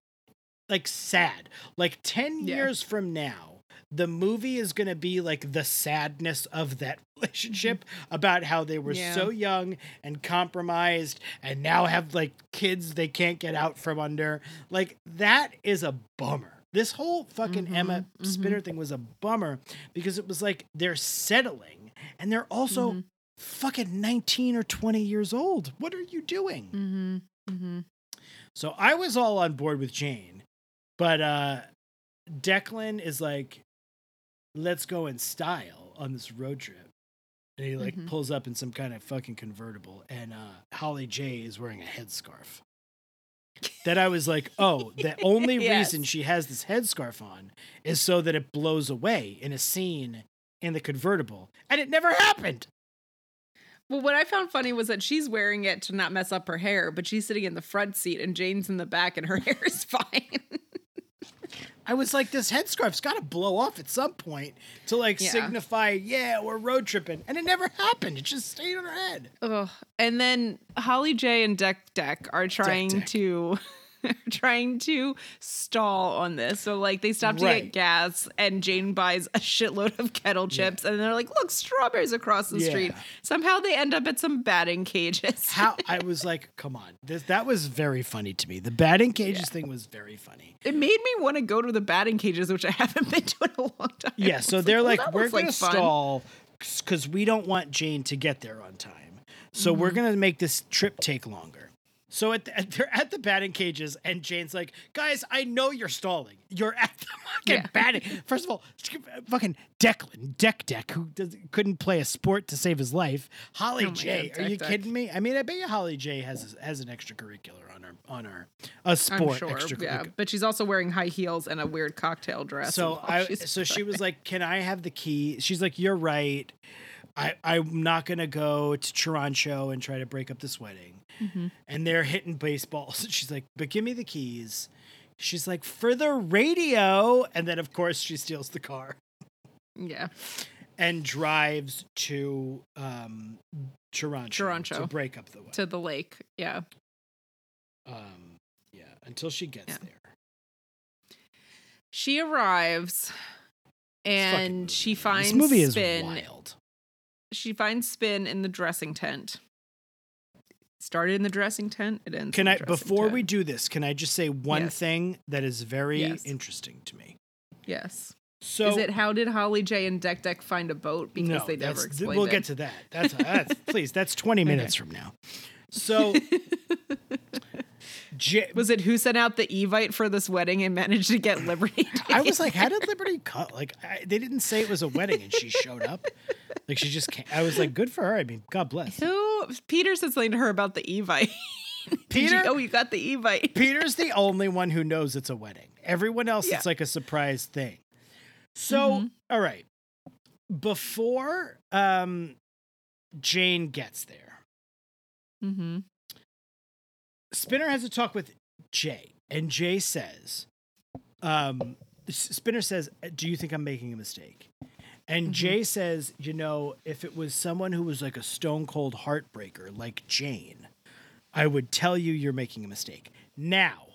like sad. Like ten Yeah. years from now, the movie is going to be like the sadness of that relationship about how they were Yeah. so young and compromised, and now have like kids they can't get out from under. Like that is a bummer. This whole fucking Mhm, Emma mhm. Spinner thing was a bummer because it was like they're settling and they're also Mhm. fucking 19 or 20 years old. What are you doing? Mm-hmm. Mm-hmm. So I was all on board with Jane, but uh Declan is like, let's go in style on this road trip. And he like Mhm. pulls up in some kind of fucking convertible, and uh Holly J is wearing a headscarf. That I was like, oh, the only Yes. reason she has this headscarf on is so that it blows away in a scene in the convertible. And it never happened. Well, what I found funny was that she's wearing it to not mess up her hair, but she's sitting in the front seat and Jane's in the back and her hair is fine. I was like, this headscarf's got to blow off at some point to like Yeah. signify, yeah, we're road tripping. And it never happened. It just stayed on her head. Ugh. And then Holly J and Deck Deck are trying Deck. to trying to stall on this. So like they stop to Right. get gas and Jane buys a shitload of kettle chips and they're like, look, strawberries across the street. Somehow they end up at some batting cages. How I was like, come on. This, that was very funny to me. The batting cages thing was very funny. it made me want to go to the batting cages, which I haven't been to in a long time. Yeah, so they're "Oh, like, that we're going to fun." stall because we don't want Jane to get there on time. So we're mm-hmm. going to make this trip take longer. So at the, at, they're at the batting cages, and Jane's like, guys, I know you're stalling. You're at the fucking Yeah. batting. First of all, fucking Declan, Deck Deck, who does, couldn't play a sport to save his life. Holly Oh J, God, are you Deck Deck. kidding me? I mean, I bet you Holly J has has an extracurricular on her on her a sport sure, extracurricular. yeah, but she's also wearing high heels and a weird cocktail dress. So I so she was like, "Can I have the key?" She's like, "You're right. I I'm not gonna go to Toronto and try to break up this wedding." Mm-hmm. And they're hitting baseballs. She's like, "But give me the keys." She's like, "For the radio," and then of course she steals the car yeah, and drives to um Toronto, Toronto. to break up the wedding. to the lake. Yeah. um, yeah, until she gets Yeah. there. She arrives and she finds this movie is Spin. wild. She finds Spin in the dressing tent. Started in the dressing tent. It ends. Can in I the dressing before tent. we do this, can I just say one Yes. thing that is very Yes. interesting to me? Yes. So Is it how did Holly J and Deck Deck find a boat? Because no, they never that's- explained We'll it. get to that. That's, that's please. That's twenty minutes from now. So, J- Was it who sent out the Evite for this wedding and managed to get Liberty? I was like, how did Liberty cut? Like, I, they didn't say it was a wedding, and she showed up. Like, she just came. I was like, good for her. I mean, God bless. who? Peter said something to her about the Evite. Peter. you, oh, you got the Evite. Peter's the only one who knows it's a wedding. Everyone else, Yeah. it's like a surprise thing. So, Mhm. all right. Before um, Jane gets there, Mm-hmm. Spinner has a talk with Jay, and Jay says, um, Spinner says, Do you think I'm making a mistake? And Mhm. Jay says, You know, if it was someone who was like a stone cold heartbreaker, like Jane, I would tell you you're making a mistake. Now,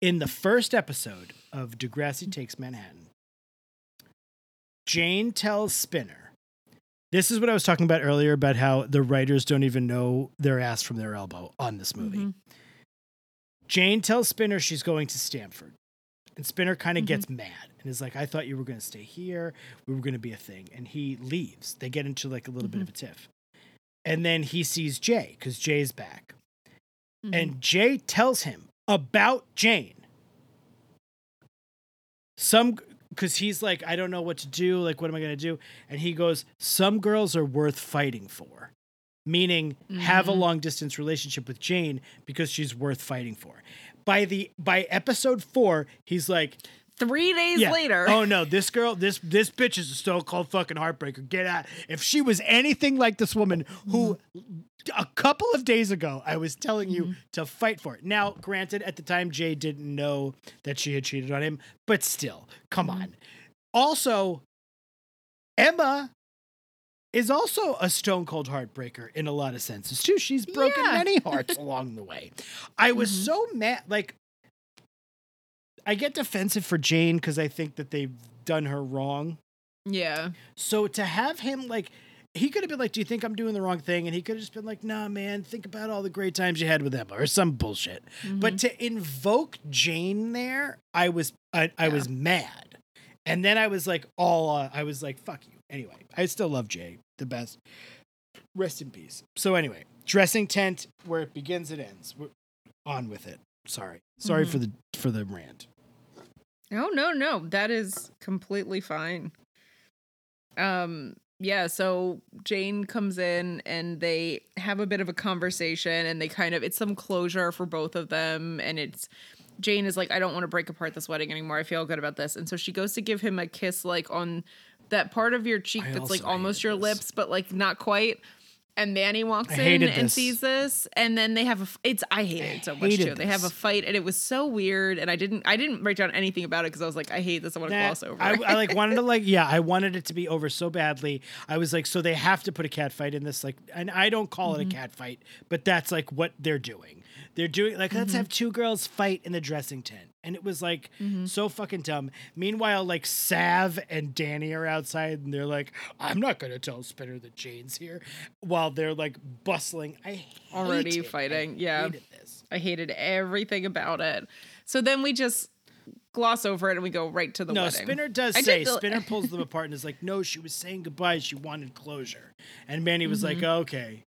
in the first episode of Degrassi Takes Manhattan, Jane tells Spinner, this is what I was talking about earlier about how the writers don't even know their ass from their elbow on this movie. Mhm. Jane tells Spinner she's going to Stanford. And Spinner kind of Mhm. gets mad and is like, I thought you were going to stay here. We were going to be a thing. And he leaves. They get into like a little bit of a tiff. And then he sees Jay because Jay's back. Mhm. And Jay tells him about Jane. Some, because he's like, I don't know what to do. Like, what am I going to do? And he goes, Some girls are worth fighting for. Meaning, have a Mhm. long distance relationship with Jane because she's worth fighting for. By the by episode four, he's like, three days yeah. later. Oh no, this girl, this this bitch is a stone cold fucking heartbreaker. Get out. If she was anything like this woman who a couple of days ago I was telling you to fight for it. Now, granted, at the time Jay didn't know that she had cheated on him, but still, come on. Also, Emma is also a stone cold heartbreaker in a lot of senses too. She's broken Yeah. many hearts along the way. I was Mhm. so mad like I get defensive for Jane because I think that they've done her wrong. yeah. So to have him like, he could have been like, "Do you think I'm doing the wrong thing?" And he could have just been like, "Nah, man. Think about all the great times you had with Emma, or some bullshit." But to invoke Jane there, I was I, I was mad, and then I was like, all uh, I was like, "Fuck you." Anyway, I still love Jay. the best. Rest in peace. So anyway, dressing tent where it begins, it ends. We're on with it. Sorry, sorry Mhm. for the for the rant. Oh no, no, that is completely fine. Um yeah, so Jane comes in and they have a bit of a conversation and they kind of it's some closure for both of them and it's Jane is like I don't want to break apart this wedding anymore. I feel good about this. And so she goes to give him a kiss like on that part of your cheek I that's like almost your this. lips but like not quite. And Manny walks in hated and sees this, and then they have a. f- It's I hate it so much hated too. They have a fight, and it was so weird. And I didn't. I didn't write down anything about it because I was like, I hate this. I want to gloss over. I. I like wanted to like yeah, I wanted it to be over so badly. I was like, so they have to put a cat fight in this, like, and I don't call Mm-hmm. it a cat fight, but that's like what they're doing. They're doing like let's Mm-hmm. have two girls fight in the dressing tent, and it was like Mm-hmm. so fucking dumb. Meanwhile, like Sav and Danny are outside, and they're like, I'm not gonna tell Spinner that Jane's here, while they're like bustling. I Already hated- I fighting, yeah. hated this. I hated everything about it. So then we just gloss over it and we go right to the no, wedding. Spinner does I say Spinner pulls them apart and is like, "No, she was saying goodbye. She wanted closure." And Manny was like, Mm-hmm. "Okay."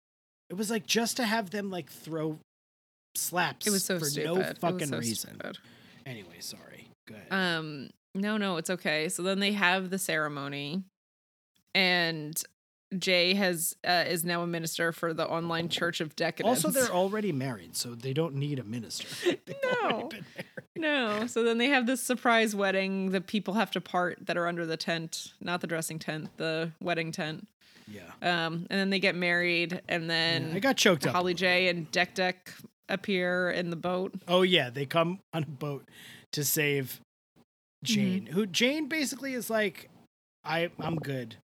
It was like just to have them like throw slaps. It was so for stupid. no It was fucking so reason. stupid. Anyway, sorry. Go ahead. Um, no, no, it's okay. So then they have the ceremony, and Jay has uh, is now a minister for the online Church of Decadence. also, they're already married, so they don't need a minister. No. no. So then they have this surprise wedding. The people have to part that are under the tent, not the dressing tent, the wedding tent. Yeah. Um, and then they get married, and then I got choked up. Holly J and Deck Deck appear in the boat. Oh yeah, they come on a boat to save Mm-hmm. Jane. Who Jane basically is like, I I'm good.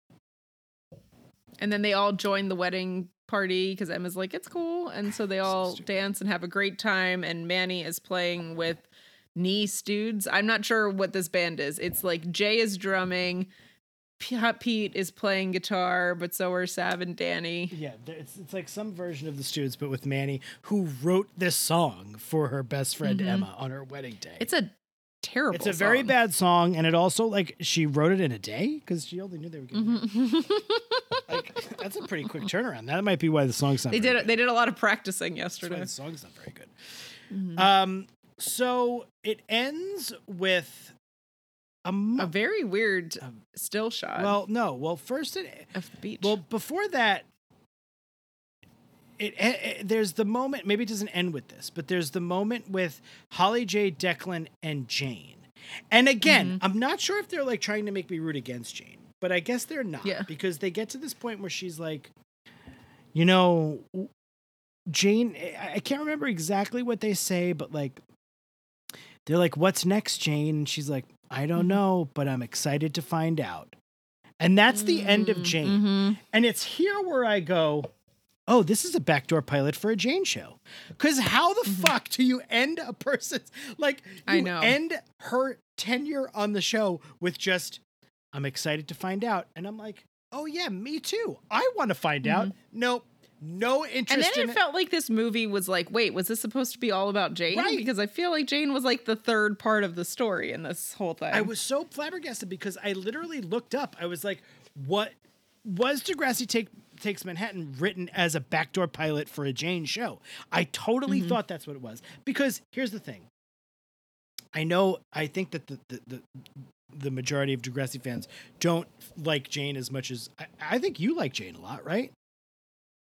And then they all join the wedding party because Emma's like, it's cool. And so they all stupid. dance and have a great time. And Manny is playing with niece dudes. I'm not sure what this band is. It's like Jay is drumming, P- Pete is playing guitar, but so are Sav and Danny. Yeah, it's it's like some version of the Students, but with Manny, who wrote this song for her best friend Emma on her wedding day. Mm-hmm. It's a terrible song. it's a very bad song, and it also like she wrote it in a day because she only knew they were getting married. Mm-hmm. like that's a pretty quick turnaround. That might be why the song's not. They very did good. they did a lot of practicing yesterday. the song's not very good. Mm-hmm. Um, so it ends with a, mo- A very weird Um, still shot well, no, well, first it of the beach. Well, before that, it, it, there's the moment. Maybe it doesn't end with this, but there's the moment with Holly J, Declan, and Jane. And again, Mm-hmm. I'm not sure if they're like trying to make me root against Jane, but I guess they're not Yeah. because they get to this point where she's like, you know, Jane. I- I can't remember exactly what they say, but like, they're like, "What's next, Jane?" And she's like, "I don't Mhm. know, but I'm excited to find out." And that's the end of Mm, Jane. mhm. And it's here where I go, oh, this is a backdoor pilot for a Jane show. Because how the fuck do you end a person's like you Mm-hmm. I know. end her tenure on the show with just I'm excited to find out, and I'm like, oh yeah, me too. I want to find out. Nope, no interest. And then in it felt like this movie was like, wait, was this supposed to be all about Jane? Right. Because I feel like Jane was like the third part of the story in this whole thing. I was so flabbergasted because I literally looked up. I was like, what was Degrassi Take Takes Manhattan written as a backdoor pilot for a Jane show? I totally Mm-hmm. thought that's what it was. Because here's the thing. I know I think that the the, the the majority of Degrassi fans don't like Jane as much as I, I think you like Jane a lot, right?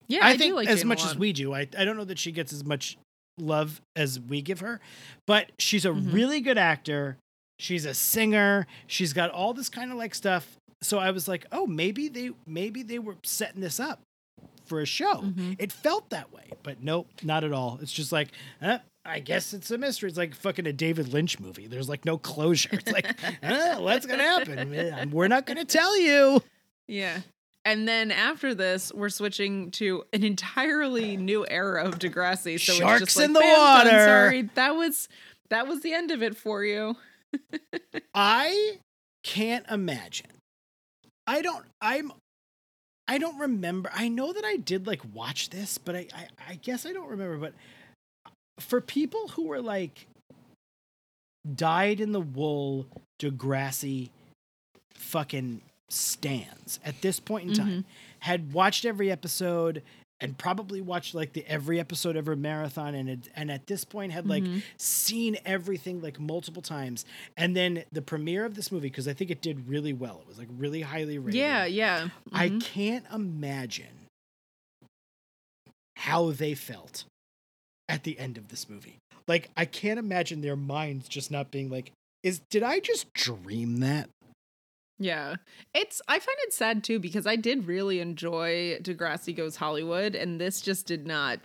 Yeah, I, I, think like as Jane much as we do. I, I don't know that she gets as much love as we give her, but she's a Mhm. really good actor. She's a singer. She's got all this kind of like stuff. So I was like, oh, maybe they maybe they were setting this up for a show. Mhm. It felt that way, but nope, not at all. It's just like, eh, I guess it's a mystery. It's like fucking a David Lynch movie. There's like no closure. It's like, eh, what's gonna happen? We're not gonna tell you. Yeah. And then after this, we're switching to an entirely new era of Degrassi. So Sharks it's just like, in the "Bam, done, water." Sorry, that was that was the end of it for you. I can't imagine. I don't. I'm. I don't remember. I know that I did like watch this, but I. I, I guess I don't remember. But for people who were like dyed in the wool Degrassi fucking stands at this point in time, had watched every episode and probably watched like the every episode ever marathon and had, and at this point had like Mhm. seen everything like multiple times and then the premiere of this movie because I think it did really well it was like really highly rated Yeah, yeah. I Mhm. can't imagine how they felt at the end of this movie. Like I can't imagine their minds just not being like, "Is did I just dream that?" Yeah. It's I find it sad too because I did really enjoy Degrassi Goes Hollywood and this just did not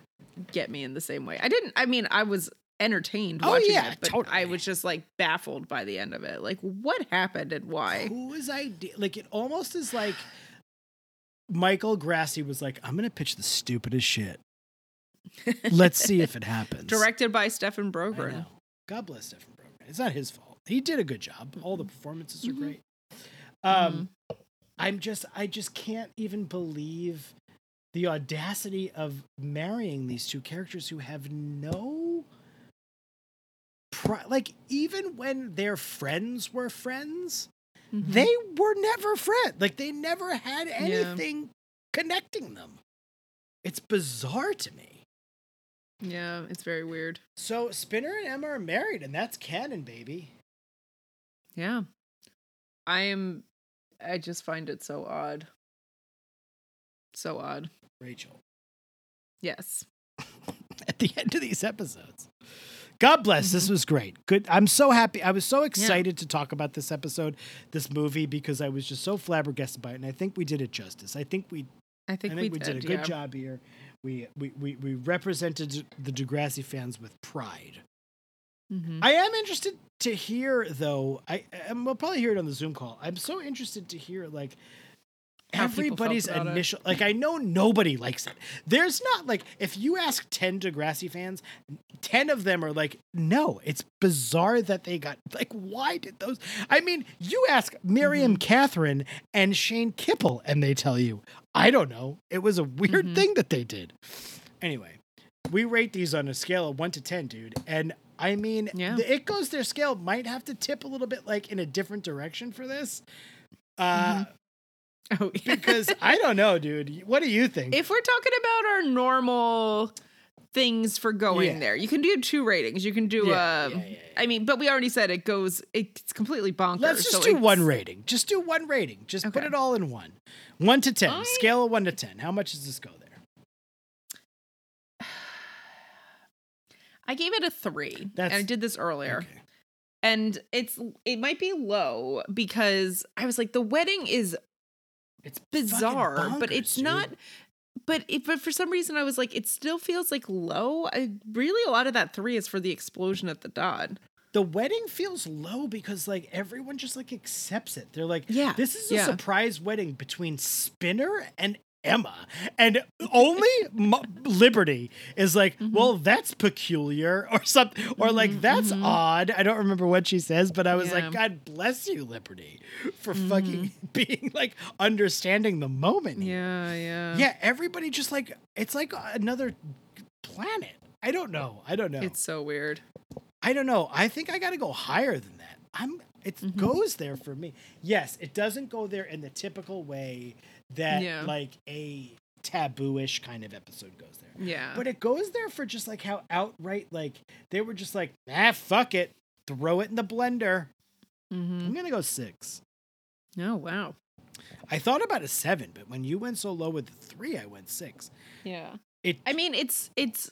get me in the same way. I didn't I mean I was entertained Oh, watching yeah, it, but totally. I was just like baffled by the end of it. Like what happened and why? Whose idea? Like it almost is like Michael Grassi was like, "I'm gonna pitch the stupidest shit. Let's see if it happens." Directed by Stefan I Brogren. God bless Stephen Brogren. It's not his fault. He did a good job. All the performances are Mhm. great. Um, I'm just, I just can't even believe the audacity of marrying these two characters who have no, pri- like, even when their friends were friends, Mhm. they were never friends. Like, they never had anything connecting them. It's bizarre to me. Yeah, it's very weird. So Spinner and Emma are married, and that's canon, baby. Yeah. I am I just find it so odd. So odd. Rachel. Yes. At the end of these episodes. God bless. This Mhm. was great. Good. I'm so happy. I was so excited to talk about this episode, this movie, because I was just so flabbergasted by it. And I think we did it justice. I think we I think, I think we, we, did, a good yeah. job here. We, we we we represented the Degrassi fans with pride. Mhm. I am interested to hear though. I and we'll probably hear it on the Zoom call. I'm so interested to hear like How everybody's about it. initial like I know nobody likes it. There's not like if you ask 10 Degrassi fans, 10 of them are like, no, it's bizarre that they got like why did those I mean, you ask Miriam Mm-hmm. Catherine and Shane Kippel and they tell you, I don't know. It was a weird Mhm. thing that they did. Anyway, we rate these on a scale of 1 to 10, dude. And I mean, Yeah. the It Goes There scale might have to tip a little bit like in a different direction for this. Uh, Oh, yeah. because I don't know, dude. What do you think? if we're talking about our normal things for going Yeah. there, you can do two ratings. You can do Yeah, uh yeah. I mean, but we already said it goes it's completely bonkers. Let's just so do one rating. Just do one rating. Just put it all in one. One to ten. I- Scale of one to ten. How much does this go there? I gave it a 3. That's- and I did this earlier. Okay. And it's it might be low because I was like the wedding is It's bizarre, fucking but it's dude. not. But it, but for some reason, I was like, it still feels like low. I really a lot of that three is for the explosion at the Dot. The wedding feels low because like everyone just like accepts it. They're like, Yeah, this is a yeah. surprise wedding between Spinner and Emma, and only Mo- Liberty is like, Mm-hmm. well, that's peculiar or something, or like that's mhm. odd. I don't remember what she says, but I was Yeah. like, God bless you, Liberty, for Mhm. fucking being like understanding the moment. here. Yeah, yeah, yeah. Everybody just like it's like another planet. I don't know. I don't know. It's so weird. I don't know. I think I got to go higher than that. I'm. It Mhm. goes there for me. Yes, it doesn't go there in the typical way that Yeah. like a taboo-ish kind of episode goes there. Yeah, But it goes there for just like how outright like they were just like, ah, fuck it, throw it in the blender. hmm I'm gonna go six. Oh wow. I thought about a seven, but when you went so low with the three, I went six. Yeah. It. I mean, it's it's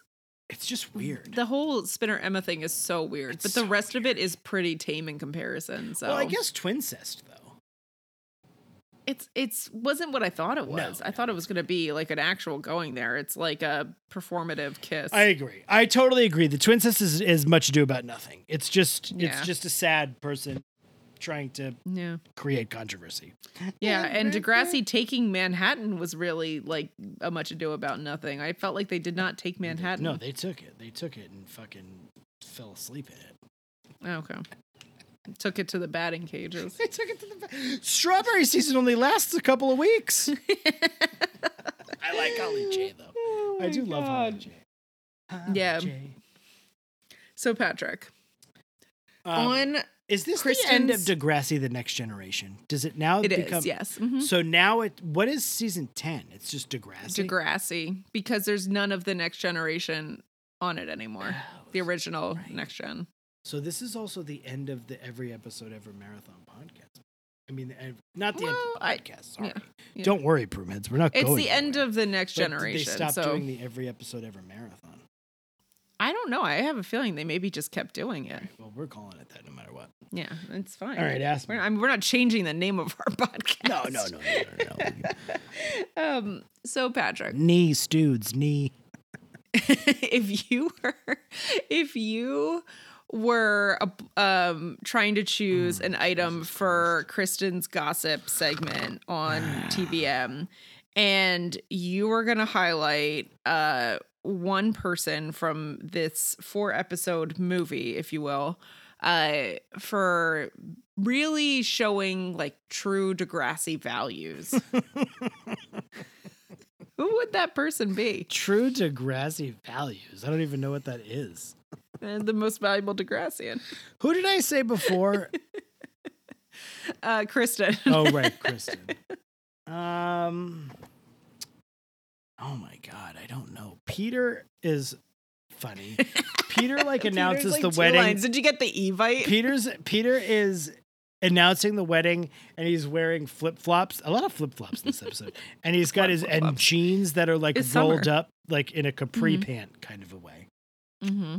it's just weird. The whole Spinner Emma thing is so weird, It's but the so rest of it is pretty tame in comparison. So Well, I guess twincest though. It's it's wasn't what I thought it No, was. I thought it was going to be like an actual going there. It's like a performative kiss. I agree. I totally agree. The twincest is, is much ado about nothing. It's just Yeah. it's just a sad person trying to yeah. create controversy. Yeah, and Degrassi taking Manhattan was really like a much ado about nothing. I felt like they did not take Manhattan. No, they took it. They took it and fucking fell asleep in it. Oh, okay. Took it to the batting cages. They took it to the strawberry season. Only lasts a couple of weeks. I like Holly J though. Oh I do love Holly J. Holly Yeah. J. So Patrick, Um, on Is this the end of Degrassi: The Next Generation? Does it now It is, become? yes. Mhm. So now it. What is season ten? It's just Degrassi. Degrassi, because there's none of the next generation on it anymore. Oh, the original right. next gen. So this is also the end of the every episode ever marathon podcast. I mean, the, not the Well, end of the podcast. Sorry. yeah, yeah. Don't worry, Broomheads. We're not going. It's the end of the next But generation. They stopped so doing the every episode ever marathon. I don't know. I have a feeling they maybe just kept doing it. Well, we're calling it that no matter what. Yeah, it's fine. All right, ask We're. I mean, we're not changing the name of our podcast. No, no, no, no, no, no. Um. So Patrick, knee, Studes, knee. if you were, if you were um trying to choose an item for Kristen's gossip segment on TVM, and you were gonna highlight uh one person from this four episode movie, if you will, uh for really showing like true Degrassi values. Who would that person be? True Degrassi values. I don't even know what that is. The most valuable Degrassian. Who did I say before? Uh, Kristen. oh, right, Kristen. Um. Oh my God, I don't know. Peter is funny. Peter like announces like the wedding. lines. Did you get the Evite? Peter's Peter is announcing the wedding and he's wearing flip flops. A lot of flip flops in this episode, and he's got his and jeans that are like It's rolled summer. up like in a capri Mhm. pant kind of a way. mm-hmm.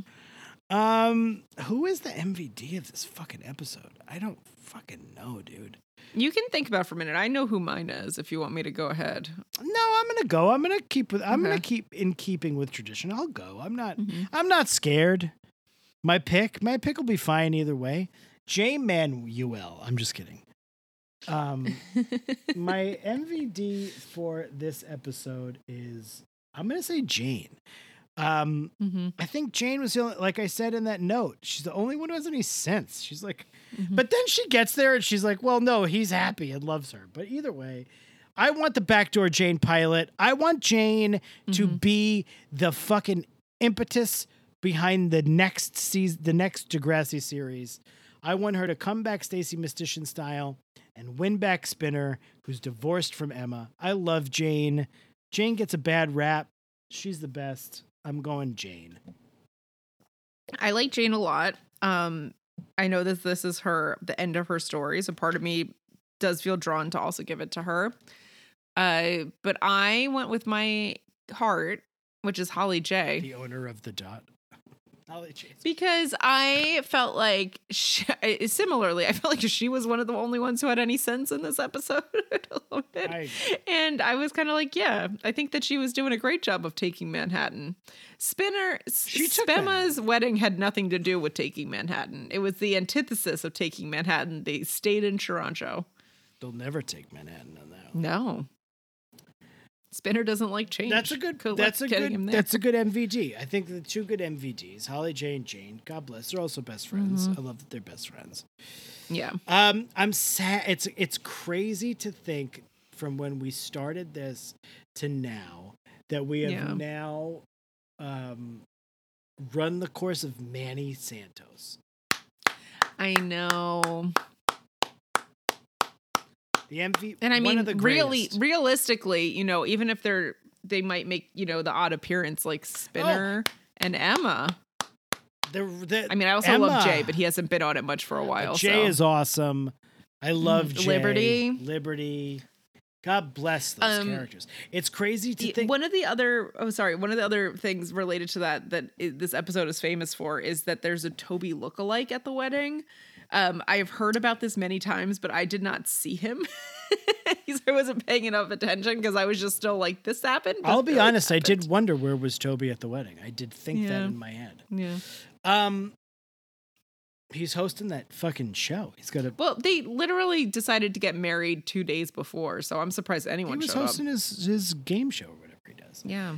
Um, who is the MVD of this fucking episode? I don't fucking know, dude. You can think about for a minute. I know who mine is. If you want me to go ahead. No, I'm gonna go. I'm gonna keep with. I'm gonna keep in keeping with tradition. I'll go. I'm not. Mhm. I'm not scared. My pick. My pick will be fine either way. J Manuel. I'm just kidding. Um, my MVD for this episode is I'm gonna say Jane. Um, Mhm. I think Jane was the only, like I said in that note. She's the only one who has any sense. She's like, Mhm. but then she gets there and she's like, well, no, he's happy and loves her. But either way, I want the backdoor Jane pilot. I want Jane to Mhm. be the fucking impetus behind the next season, the next Degrassi series. I want her to come back Stacie Mistysyn style and win back Spinner, who's divorced from Emma. I love Jane. Jane gets a bad rap. She's the best. I'm going Jane. I like Jane a lot. Um, I know that this is her the end of her story, so part of me does feel drawn to also give it to her. Uh, but I went with my heart, which is Holly J. The owner of the dot. Because I felt like, she, eh, similarly, I felt like she was one of the only ones who had any sense in this episode. a little bit. I- and I was kind of like, yeah, I think that she was doing a great job of taking Manhattan. Spinner, Spema's wedding had nothing to do with taking Manhattan. It was the antithesis of taking Manhattan. They stayed in Toronto. They'll never take Manhattan on that. No. Spinner doesn't like change. That's a good. Good That's a good. That's a good MVD. I think the two good MVDs, Holly J and Jane. God bless. They're also best friends. Mm-hmm. I love that they're best friends. yeah. Um, I'm sad. It's it's crazy to think from when we started this to now that we have Yeah. now um run the course of Manny Santos. I know. The MV And I one mean, of the really, greatest. realistically, you know, even if they're they might make you know the odd appearance like Spinner and Emma. the, the, I mean, I also love Jay, but he hasn't been on it much for a while. Jay so. is awesome. I love Mhm. Jay. Liberty. Liberty. God bless those Um, characters. It's crazy to think. one of the other oh sorry one of the other things related to that that this episode is famous for is that there's a toby lookalike at the wedding um i have heard about this many times but i did not see him i wasn't paying enough attention because i was just still like this happened I'll be honest. I did wonder where was Toby at the wedding. I did think that in my head. yeah Um, he's hosting that fucking show. He's got a. well they literally decided to get married two days before so i'm surprised He anyone was showed up hosting his his game show or whatever he does. yeah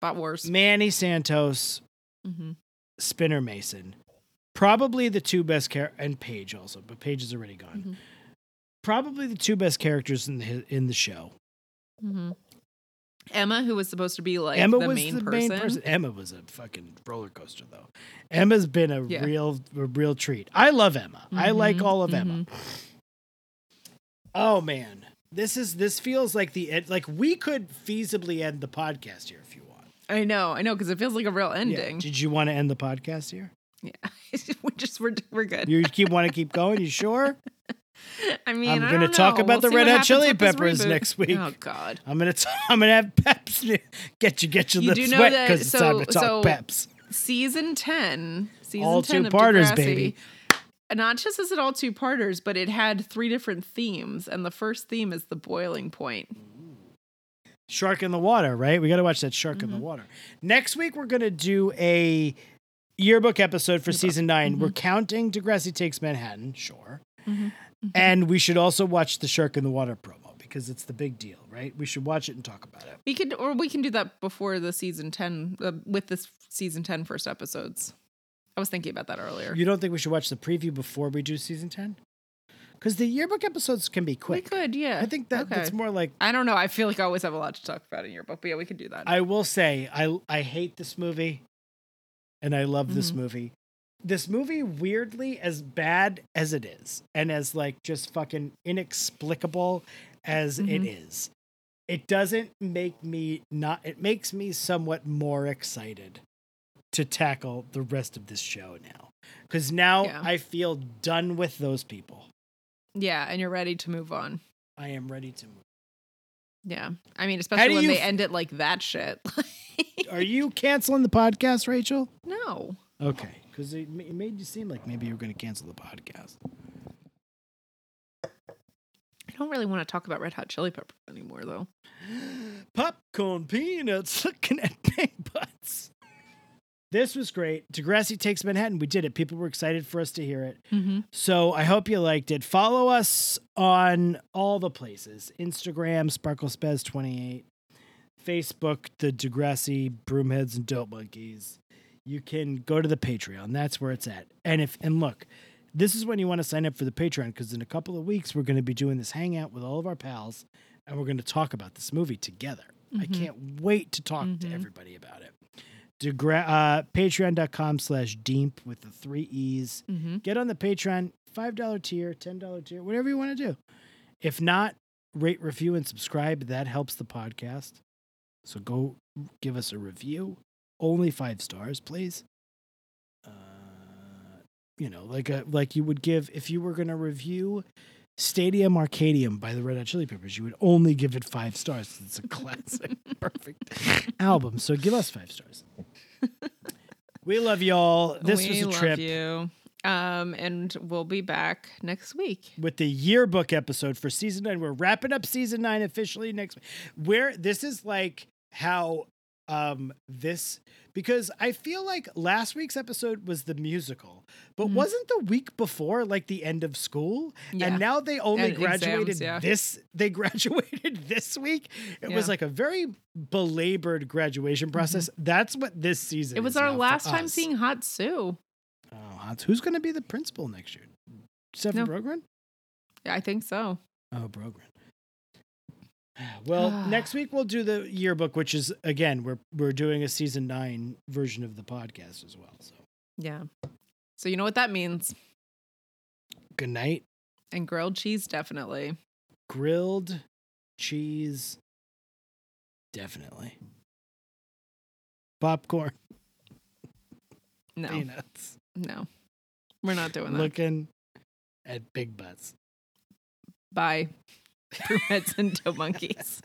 bot wars Manny Santos, mm-hmm. Spinner Mason, probably the two best char- and Paige also, but Paige is already gone. Mhm. Probably the two best characters in the in the show. hmm Emma, who was supposed to be like Emma the, was main, the person. main person. Emma was a fucking roller coaster, though. Emma's been a Yeah. real, a real treat. I love Emma. I like all of Emma. mhm. Oh man, this is this feels like the end. Like we could feasibly end the podcast here if you want. I know, I know, because it feels like a real Yeah. ending. Did you want to end the podcast here? Yeah, we just we're we're good. You keep want to keep going? You sure? I mean, I'm gonna talk know. about We'll the Red Hot Chili Peppers next week. Oh God. I'm gonna t- I'm gonna have Peps get you get you, You the sweat because it's time to talk so- Peps. season 10 season All 10 two-parters, of Degrassi, baby. not just is it all two parters but it had three different themes and the first theme is the boiling point Shark in the water, right? We got to watch that Shark Mm-hmm. in the water. Next week we're gonna do a yearbook episode for season 9 Mm-hmm. We're counting Degrassi Takes Manhattan, sure, Mhm. and we should also watch the Shark in the Water promo because it's the big deal, right? We should watch it and talk about it. we could or we can do that before the season 10 uh, with this season 10 first episodes i was thinking about that earlier You don't think we should watch the preview before we do season ten? Because the yearbook episodes can be quick. we could yeah I think that Okay. that's more like i don't know i feel like i always have a lot to talk about in your book but yeah we could do that I will say I I hate this movie and I love this Mhm. movie. This movie weirdly as bad as it is and as like just fucking inexplicable as it Mhm. is. It doesn't make me not it makes me somewhat more excited to tackle the rest of this show now. Cuz now Yeah. I feel done with those people. yeah and you're ready to move on I am ready to move. Yeah i mean especially when they f- end it like that shit Are you canceling the podcast, Rachel? no Okay, because it, ma- it made you seem like maybe you were going to cancel the podcast. I don't really want to talk about Red Hot Chili Peppers anymore, though. Popcorn peanuts looking at butts. This was great. Degrassi Takes Manhattan. We did it. People were excited for us to hear it. Mm-hmm. So I hope you liked it. Follow us on all the places Instagram, SparkleSpazz28, Facebook, the Degrassi Broomheads and Dope Monkeys. You can go to the Patreon. That's where it's at. And if and look, this is when you want to sign up for the Patreon because in a couple of weeks we're going to be doing this hangout with all of our pals and we're going to talk about this movie together. I Mhm. can't wait to talk to Mhm. everybody about it. Degra- uh, Patreon.com slash DEEEMP with the three E's Mm-hmm. get on the Patreon, $5 tier, $10 tier, whatever you want to do. If not, rate, review, and subscribe. That helps the podcast. So go give us a review. Only five stars, please. Uh, you know, like a like you would give if you were going to review Stadium Arcadium by the Red Hot Chili Peppers, you would only give it five stars. It's a classic, perfect album. So give us five stars. We love y'all. This we was a trip you. Um, and we'll be back next week. with the yearbook episode for season nine. We're wrapping up season nine officially next week. Where this is like how um this because I feel like last week's episode was the musical, but Mhm. wasn't the week before like the end of school? Yeah. And now they only And exams, graduated yeah. this they graduated this week. It was like a very belabored graduation process. That's what this season Mm-hmm. It was our last time us. seeing Hot Sue. Oh, Hans, who's going to be the principal next year? Stefan No. Brogren? Yeah, I think so. Oh, Brogren. Well, next week we'll do the yearbook, which is again we're we're doing a season nine version of the podcast as well. So Yeah. So you know what that means. good night. And grilled cheese, definitely. Grilled cheese, definitely. Popcorn, No, peanuts. no, we're not doing that. Looking at big butts. Bye. Broomheads and Dope Monkeys.